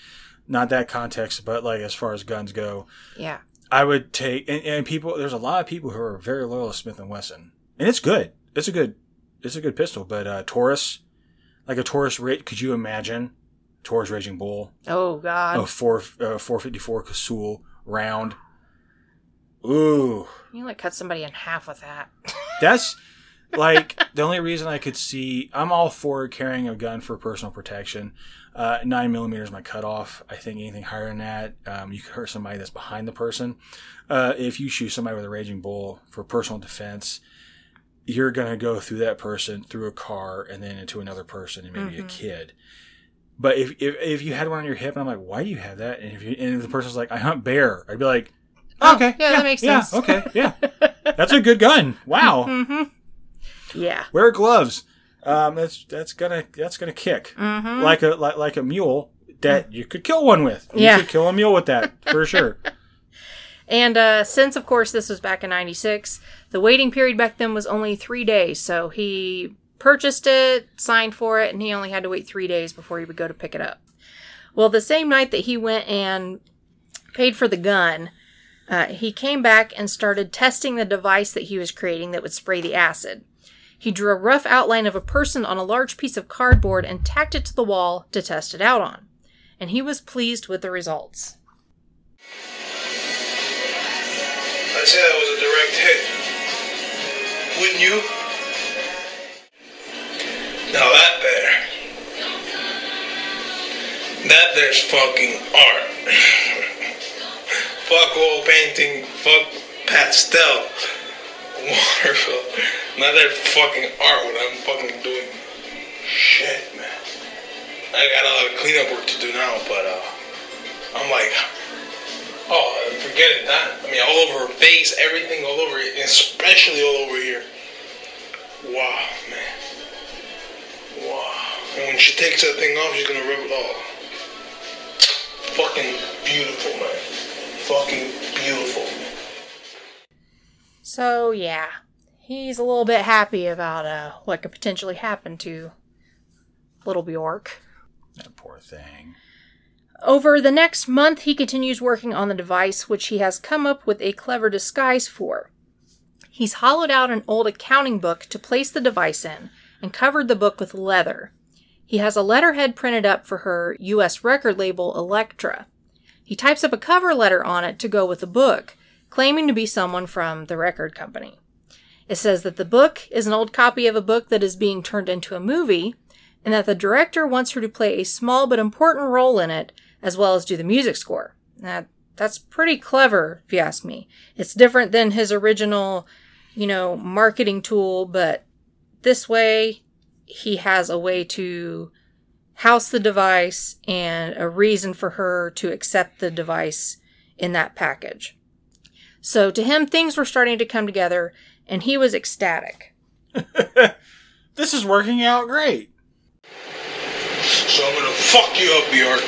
not that context, but like as far as guns go, Yeah. I would take and, and people. There's a lot of people who are very loyal to Smith and Wesson, and it's good. It's a good, it's a good pistol. But uh, Taurus, like a Taurus, Ra- could you imagine Taurus Raging Bull? Oh, God. a four uh, four fifty four Casull round. Ooh, You like cut somebody in half with that. that's like the only reason I could see. I'm all for carrying a gun for personal protection. Uh, Nine millimeters my cutoff. I think anything higher than that, um, you could hurt somebody that's behind the person. Uh, if you shoot somebody with a raging bull for personal defense, you're gonna go through that person, through a car, and then into another person, and maybe a kid. But if, if if you had one on your hip, and I'm like, why do you have that? And if you, and if the person's like, I hunt bear, I'd be like, Oh, okay, yeah, that makes yeah, sense. okay, yeah, that's a good gun. Wow, Mm-hmm. Yeah. wear gloves. Um, that's that's gonna that's gonna kick Mm-hmm. like a like, like a mule that you could kill one with. You Yeah. could kill a mule with that for sure. And uh, since, of course, this was back in 96, the waiting period back then was only three days. So he purchased it, signed for it, and he only had to wait three days before he would go to pick it up. Well, the same night that he went and paid for the gun, uh, he came back and started testing the device that he was creating that would spray the acid. He drew a rough outline of a person on a large piece of cardboard and tacked it to the wall to test it out on. And he was pleased with the results. I'd say that was a direct hit. Wouldn't you? Now that there. That there's fucking art. fuck oil painting, fuck pastel. Watercolor. Now that fucking art what I'm fucking doing. Shit, man. I got a lot of cleanup work to do now, but uh I'm like Oh, forget it. That I mean, all over her face, everything, all over especially all over here. Wow, man. Wow. And when she takes that thing off, she's gonna rip it off. Fucking beautiful, man. Fucking beautiful. So yeah, he's a little bit happy about uh, what could potentially happen to little Bjork. That poor thing. Over the next month, he continues working on the device, which he has come up with a clever disguise for. He's hollowed out an old accounting book to place the device in and covered the book with leather. He has a letterhead printed up for her U.S. record label Elektra. He types up a cover letter on it to go with the book, claiming to be someone from the record company. It says that the book is an old copy of a book that is being turned into a movie, and that the director wants her to play a small but important role in it, as well as do the music score. Now, that's pretty clever, if you ask me. It's different than his original, you know, marketing tool, but this way he has a way to house the device and a reason for her to accept the device in that package. So to him, things were starting to come together, and he was ecstatic. This is working out great. So I'm gonna fuck you up, Bjork.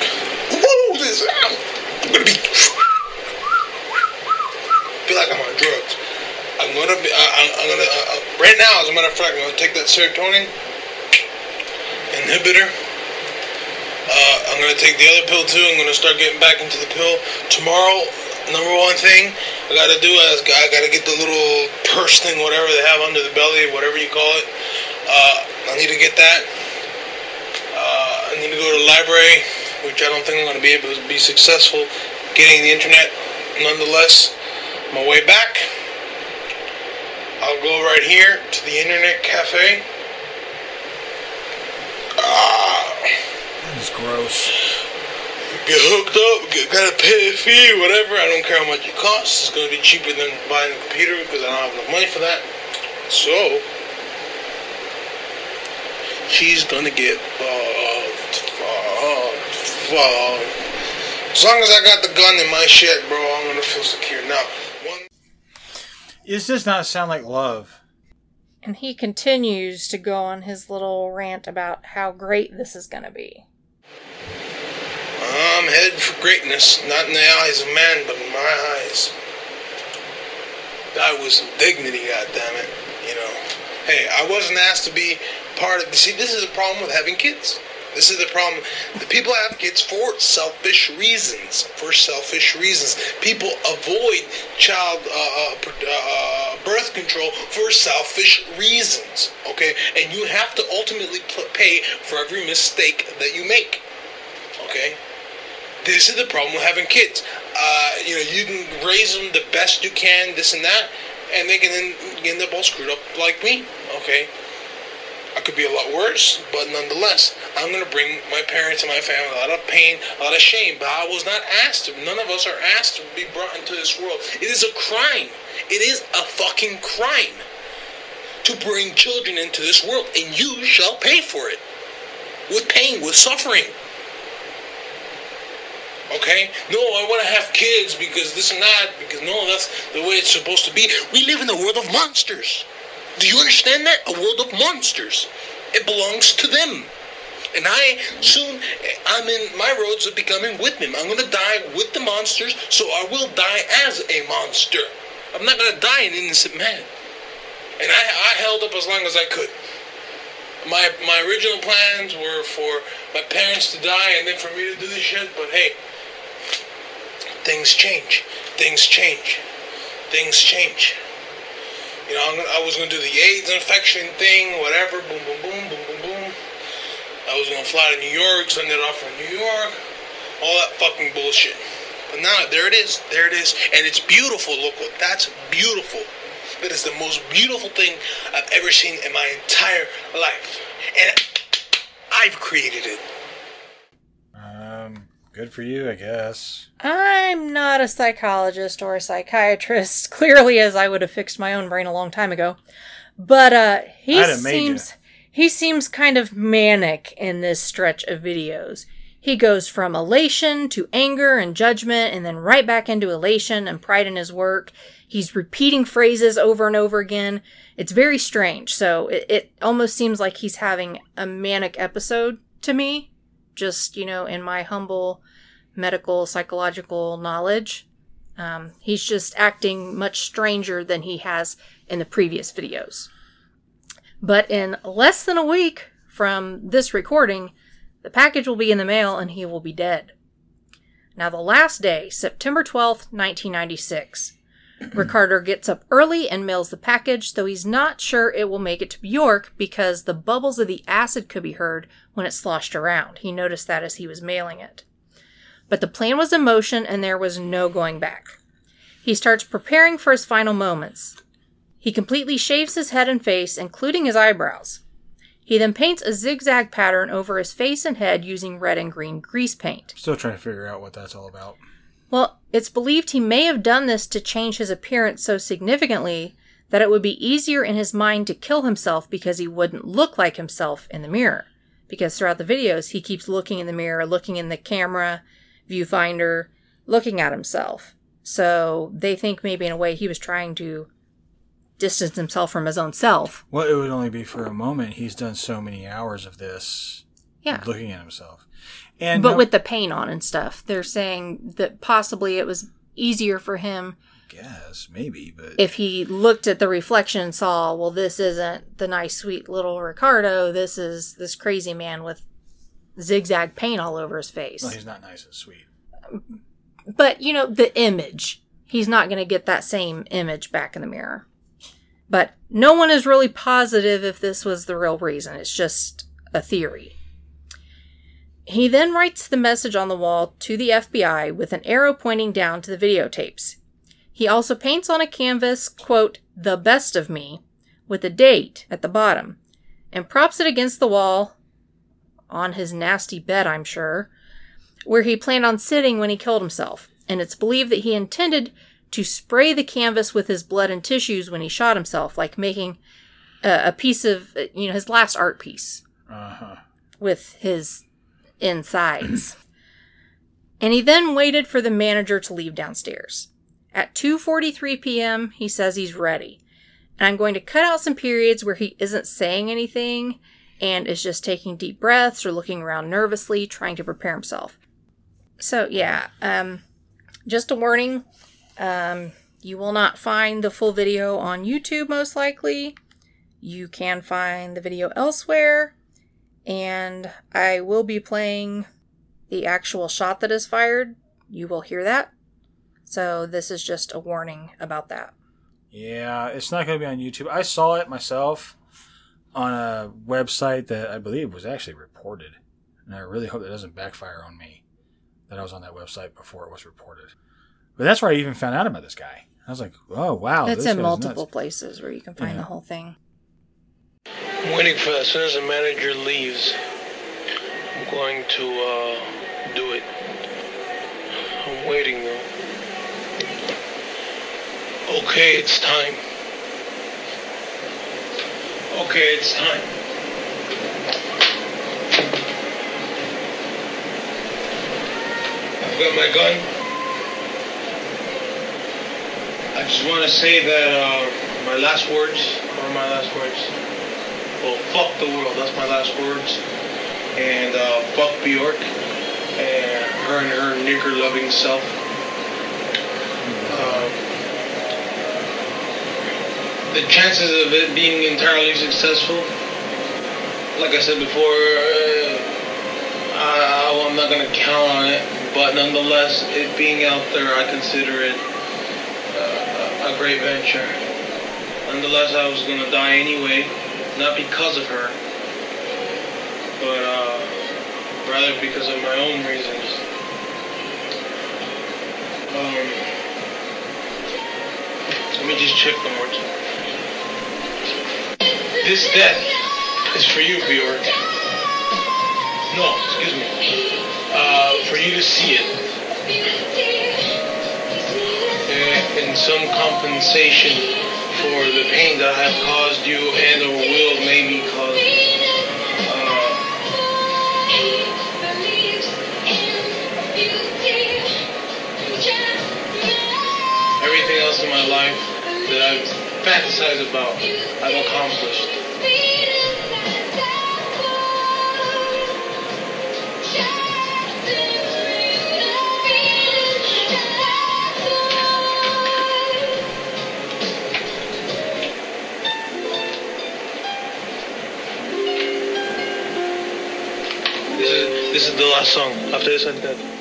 Woo, this out. I'm gonna be. feel like I'm on drugs. I'm gonna be. I, I'm, I'm gonna. Right now, as a matter of fact, I'm gonna take that serotonin inhibitor. Uh, I'm gonna take the other pill too. I'm gonna start getting back into the pill tomorrow. Number one thing I gotta do is I gotta get the little purse thing, whatever they have under the belly, whatever you call it. Uh, I need to get that. Uh, I need to go to the library, which I don't think I'm to be able to be successful getting the internet. Nonetheless, my way back, I'll go right here to the internet cafe. Ah, That is gross. get hooked up, get, gotta pay a fee, whatever. I don't care how much it costs. It's to be cheaper than buying a computer because I don't have enough money for that. So, she's gonna get fucked, fucked, fucked. As long as I got the gun in my shit, bro, I'm gonna feel secure. Now, This does not sound like love. And he continues to go on his little rant about how great this is going to be. I'm headed for greatness, not in the eyes of man, but in my eyes. Die was some dignity, goddammit. You know. Hey, I wasn't asked to be part of. See, this is a problem with having kids. This is the problem. The people have kids for selfish reasons. For selfish reasons, people avoid child uh, uh, uh, birth control for selfish reasons. Okay, and you have to ultimately pay for every mistake that you make. Okay, this is the problem with having kids. Uh, you know, you can raise them the best you can, this and that, and they can end up all screwed up like me. Okay, I could be a lot worse, but nonetheless, I'm gonna bring my parents and my family a lot of pain, a lot of shame. But I was not asked to. None of us are asked to be brought into this world. It is a crime. It is a fucking crime to bring children into this world, and you shall pay for it with pain, with suffering. Okay? No, I want to have kids because this and that, because no, that's the way it's supposed to be. We live in a world of monsters. Do you understand that? A world of monsters. It belongs to them. And I soon, I'm in my roads of becoming with them. I'm going to die with the monsters, so I will die as a monster. I'm not going to die an innocent man. And I, I held up as long as I could. My, my original plans were for my parents to die and then for me to do this shit, but hey, things change. Things change. Things change. You know, I was gonna do the AIDS infection thing, whatever. Boom, boom, boom, boom, boom, boom. I was gonna fly to New York, send it off from New York, all that fucking bullshit. But now there it is, there it is, and it's beautiful. Look, that's beautiful. That is the most beautiful thing I've ever seen in my entire life, and I've created it. Good for you, I guess. I'm not a psychologist or a psychiatrist, clearly, as I would have fixed my own brain a long time ago. But uh, he I'd have made you. seems he seems kind of manic in this stretch of videos. He goes from elation to anger and judgment, and then right back into elation and pride in his work. He's repeating phrases over and over again. It's very strange. So it, it almost seems like he's having a manic episode to me. Just you know, in my humble medical psychological knowledge. Um, he's just acting much stranger than he has in the previous videos. But in less than a week from this recording, the package will be in the mail and he will be dead. Now, the last day, September 12th, 1996. Ricardo gets up early and mails the package, though he's not sure it will make it to Bjork because the bubbles of the acid could be heard when it sloshed around. He noticed that as he was mailing it. But the plan was in motion and there was no going back. He starts preparing for his final moments. He completely shaves his head and face, including his eyebrows. He then paints a zigzag pattern over his face and head using red and green grease paint. Still trying to figure out what that's all about. Well, it's believed he may have done this to change his appearance so significantly that it would be easier in his mind to kill himself because he wouldn't look like himself in the mirror. because throughout the videos, he keeps looking in the mirror, looking in the camera, viewfinder, looking at himself. So they think maybe in a way he was trying to distance himself from his own self. Well, it would only be for a moment. He's done so many hours of this, Yeah. looking at himself, and but no- with the paint on and stuff, they're saying that possibly it was easier for him guess maybe, but if he looked at the reflection and saw, well, this isn't the nice, sweet little Ricardo. This is this crazy man with zigzag paint all over his face. well, he's not nice and sweet. But, you know, the image. He's not going to get that same image back in the mirror. But no one is really positive if this was the real reason. It's just a theory. He then writes the message on the wall to the FBI with an arrow pointing down to the videotapes. He also paints on a canvas, quote, the best of me, with a date at the bottom, and props it against the wall on his nasty bed, I'm sure, where he planned on sitting when he killed himself. And it's believed that he intended to spray the canvas with his blood and tissues when he shot himself, like making a, a piece of, you know, his last art piece Uh huh. with his insides. and he then waited for the manager to leave downstairs. At 2:43 p.m., he says he's ready. And I'm going to cut out some periods where he isn't saying anything and is just taking deep breaths or looking around nervously trying to prepare himself. So, yeah, um just a warning, um you will not find the full video on YouTube most likely. You can find the video elsewhere and I will be playing the actual shot that is fired. You will hear that. So this is just a warning about that. Yeah, it's not going to be on YouTube. I saw it myself on a website that I believe was actually reported, and I really hope that doesn't backfire on me that I was on that website before it was reported. But that's where I even found out about this guy. I was like, "Oh wow!" it's in multiple nuts. places where you can find Yeah. the whole thing. I'm waiting for. As soon as the manager leaves, I'm going to uh, do it. I'm waiting though. Okay, it's time. Okay, it's time. I've got my gun. I just want to say that uh, my last words are my last words. Well, fuck the world. That's my last words. And uh, fuck Bjork and her and her nigger-loving self. Um, the chances of it being entirely successful, like I said before, uh, I, I'm not gonna count on it. But nonetheless, it being out there, I consider it uh, a great venture. Nonetheless, I was gonna die anyway, not because of her, but uh, rather because of my own reasons. Um, let me just check more time. This death is for you, Bjork. No, excuse me. Uh, for you to see it. Uh, in some compensation for the pain that I have caused you and or will maybe cause. Uh, everything else in my life that I've fantasized about, I've accomplished. The last song. After this, I'm dead.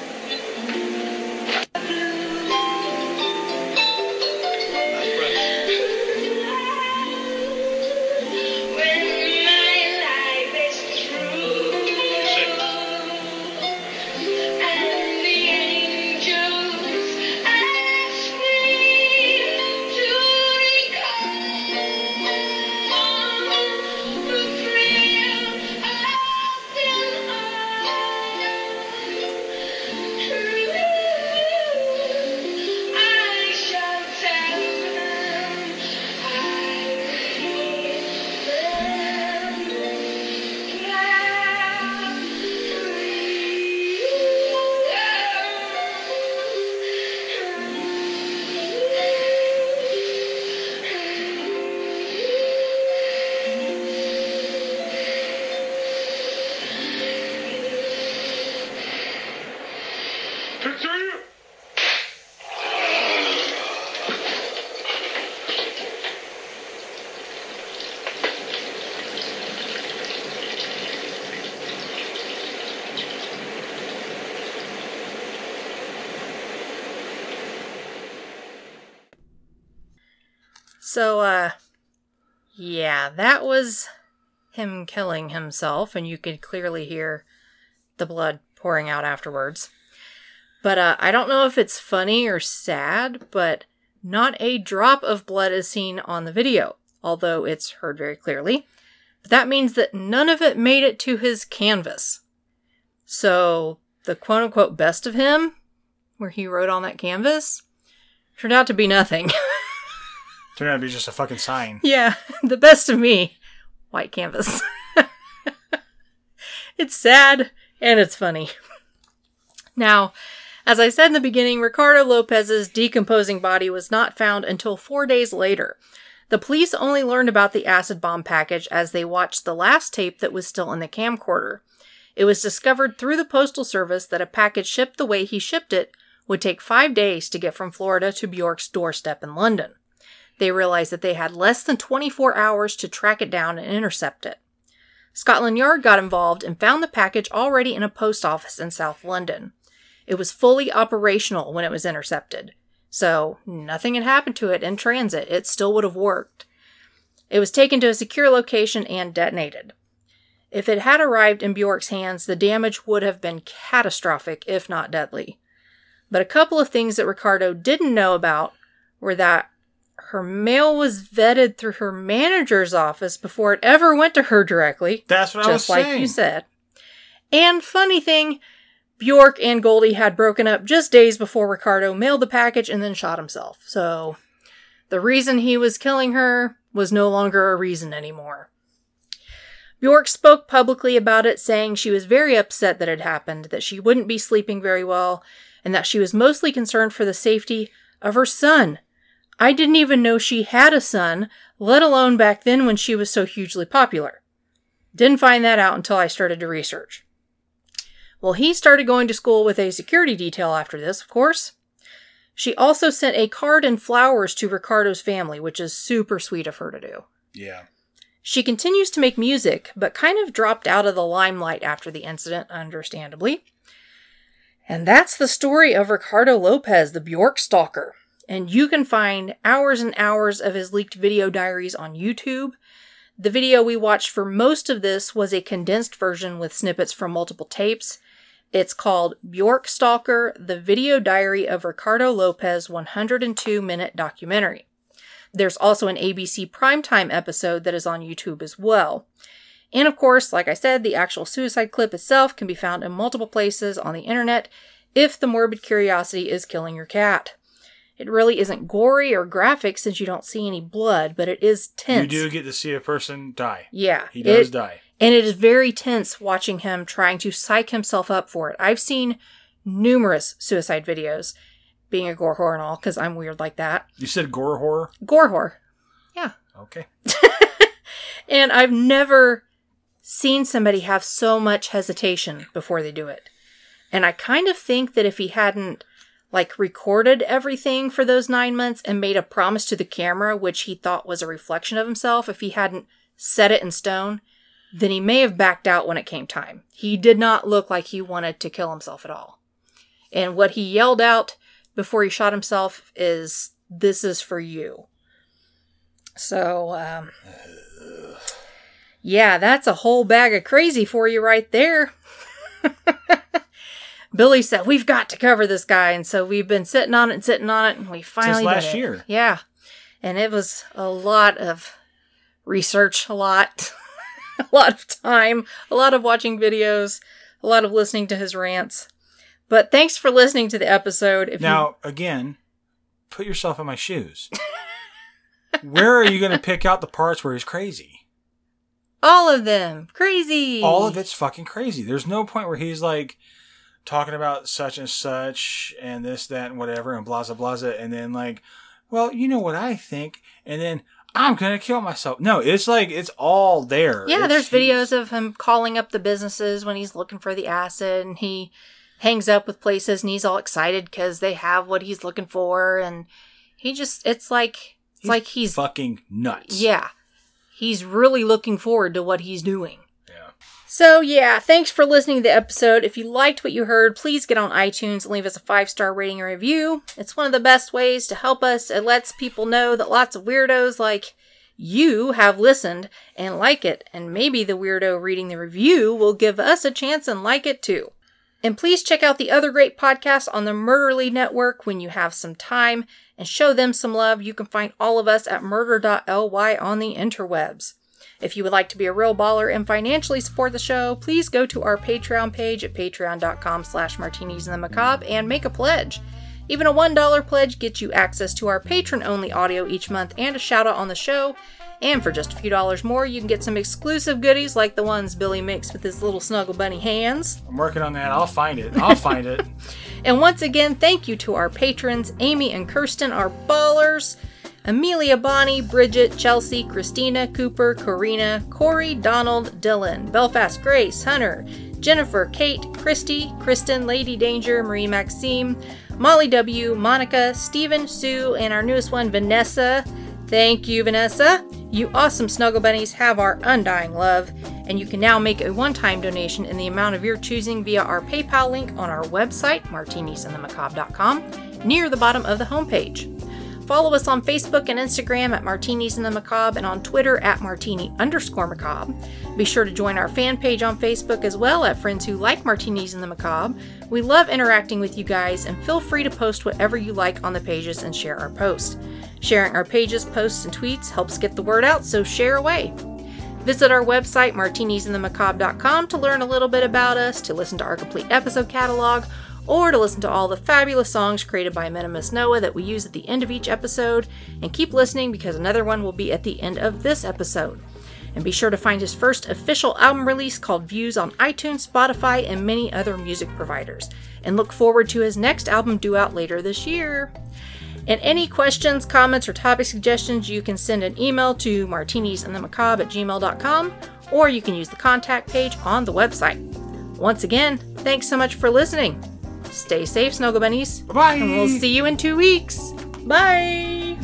So, uh, yeah, that was him killing himself, and you could clearly hear the blood pouring out afterwards. But uh, I don't know if it's funny or sad, but not a drop of blood is seen on the video, although it's heard very clearly. But that means that none of it made it to his canvas. So, the quote unquote best of him, where he wrote on that canvas, turned out to be nothing. Turned out to be just a fucking sign. Yeah, the best of me. White canvas. it's sad and it's funny. Now, as I said in the beginning, Ricardo Lopez's decomposing body was not found until four days later. The police only learned about the acid bomb package as they watched the last tape that was still in the camcorder. It was discovered through the Postal Service that a package shipped the way he shipped it would take five days to get from Florida to Bjork's doorstep in London they realized that they had less than 24 hours to track it down and intercept it. Scotland Yard got involved and found the package already in a post office in South London. It was fully operational when it was intercepted, so nothing had happened to it in transit. It still would have worked. It was taken to a secure location and detonated. If it had arrived in Bjork's hands, the damage would have been catastrophic, if not deadly. But a couple of things that Ricardo didn't know about were that her mail was vetted through her manager's office before it ever went to her directly. That's what I was saying. just like you said. And funny thing, Bjork and Goldie had broken up just days before Ricardo mailed the package and then shot himself. So the reason he was killing her was no longer a reason anymore. Bjork spoke publicly about it, saying she was very upset that it happened, that she wouldn't be sleeping very well, and that she was mostly concerned for the safety of her son. I didn't even know she had a son, let alone back then when she was so hugely popular. Didn't find that out until I started to research. Well, he started going to school with a security detail after this, of course. She also sent a card and flowers to Ricardo's family, which is super sweet of her to do. Yeah. She continues to make music, but kind of dropped out of the limelight after the incident, understandably. And that's the story of Ricardo Lopez, the Bjork stalker. And you can find hours and hours of his leaked video diaries on YouTube. The video we watched for most of this was a condensed version with snippets from multiple tapes. It's called Bjork Stalker, the video diary of Ricardo Lopez 102 minute documentary. There's also an ABC primetime episode that is on YouTube as well. And of course, like I said, the actual suicide clip itself can be found in multiple places on the internet if the morbid curiosity is killing your cat. It really isn't gory or graphic since you don't see any blood, but it is tense. You do get to see a person die. Yeah. He does it- die. And it is very tense watching him trying to psych himself up for it. I've seen numerous suicide videos, being a gore whore and all, because I'm weird like that. You said gore horror? Gore whore. Yeah. Okay. And I've never seen somebody have so much hesitation before they do it. And I kind of think that if he hadn't like recorded everything for those nine months and made a promise to the camera, which he thought was a reflection of himself, if he hadn't set it in stone, then he may have backed out when it came time. He did not look like he wanted to kill himself at all. And what he yelled out before he shot himself is, This is for you. So, um, yeah, that's a whole bag of crazy for you right there. Billy said, We've got to cover this guy. And so we've been sitting on it and sitting on it, and we finally. last did it. year. Yeah. And it was a lot of research, a lot, a lot of time, a lot of watching videos, a lot of listening to his rants. But thanks for listening to the episode. If you Now, again, put yourself in my shoes. Where are you going to pick out the parts where he's crazy? all of them crazy. All of it's fucking crazy. There's no point where he's like talking about such and such and this, that, and whatever, and blah, blah, blah, blah, and then like, well, you know what I think, and then I'm gonna kill myself. No, it's like it's all there. Yeah, It's- there's videos of him calling up the businesses when he's looking for the acid, and he hangs up with places and he's all excited because they have what he's looking for. And he just, it's like, it's like he's, fucking nuts. yeah, he's really looking forward to what he's doing. So, yeah, thanks for listening to the episode. If you liked what you heard, please get on iTunes and leave us a five star rating and review. It's one of the best ways to help us. It lets people know that lots of weirdos like you have listened and like it, and maybe the weirdo reading the review will give us a chance and like it too. And please check out the other great podcasts on the Murderly Network when you have some time and show them some love. You can find all of us at murder.ly on the interwebs. If you would like to be a real baller and financially support the show, please go to our Patreon page at patreon.com slash martinis and the macabre and make a pledge. Even a $1 pledge gets you access to our patron-only audio each month and a shout-out on the show. And for just a few dollars more, you can get some exclusive goodies like the ones Billy makes with his little snuggle bunny hands. I'm working on that. I'll find it. I'll find it. And once again, thank you to our patrons, Amy and Kirsten, our ballers, Amelia, Bonnie, Bridget, Chelsea, Christina, Cooper, Corina, Corey, Donald, Dylan, Belfast, Grace, Hunter, Jennifer, Kate, Christy, Kristen, Lady Danger, Marie Maxime, Molly W, Monica, Stephen, Sue, and our newest one, Vanessa. Thank you, Vanessa. You awesome snuggle bunnies have our undying love, and you can now make a one time donation in the amount of your choosing via our PayPal link on our website, martinisandthemacabre.com, near the bottom of the homepage. Follow us on Facebook and Instagram at Martinis and the Macabre and on Twitter at Martini underscore Macabre. Be sure to join our fan page on Facebook as well at Friends Who Like Martinis and the Macabre. We love interacting with you guys and feel free to post whatever you like on the pages and share our posts. Sharing our pages, posts, and tweets helps get the word out, so share away. Visit our website, martinisandthemacabre.com, to learn a little bit about us, to listen to our complete episode catalog, or to listen to all the fabulous songs created by Minimus Noah that we use at the end of each episode. And keep listening because another one will be at the end of this episode. And be sure to find his first official album release called Views on iTunes, Spotify, and many other music providers. And look forward to his next album due out later this year. And any questions, comments, or topic suggestions, you can send an email to martinisandthemacabre at gmail.com or you can use the contact page on the website. Once again, thanks so much for listening. Stay safe, Snuggle Bunnies. Bye. And we'll see you in two weeks. Bye.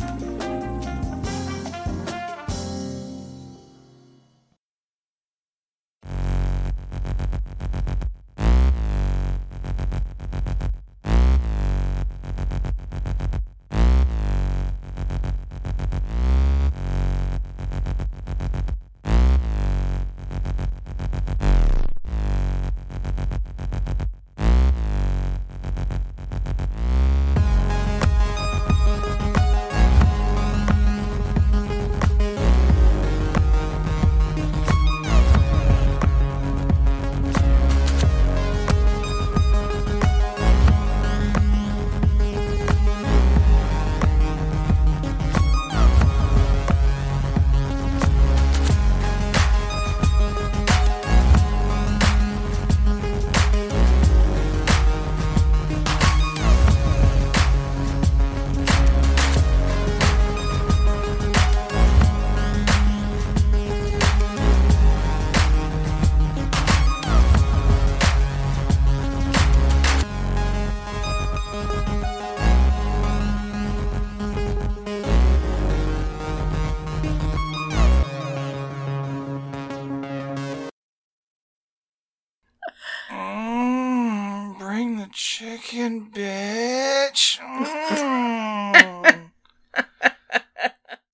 Chicken, bitch.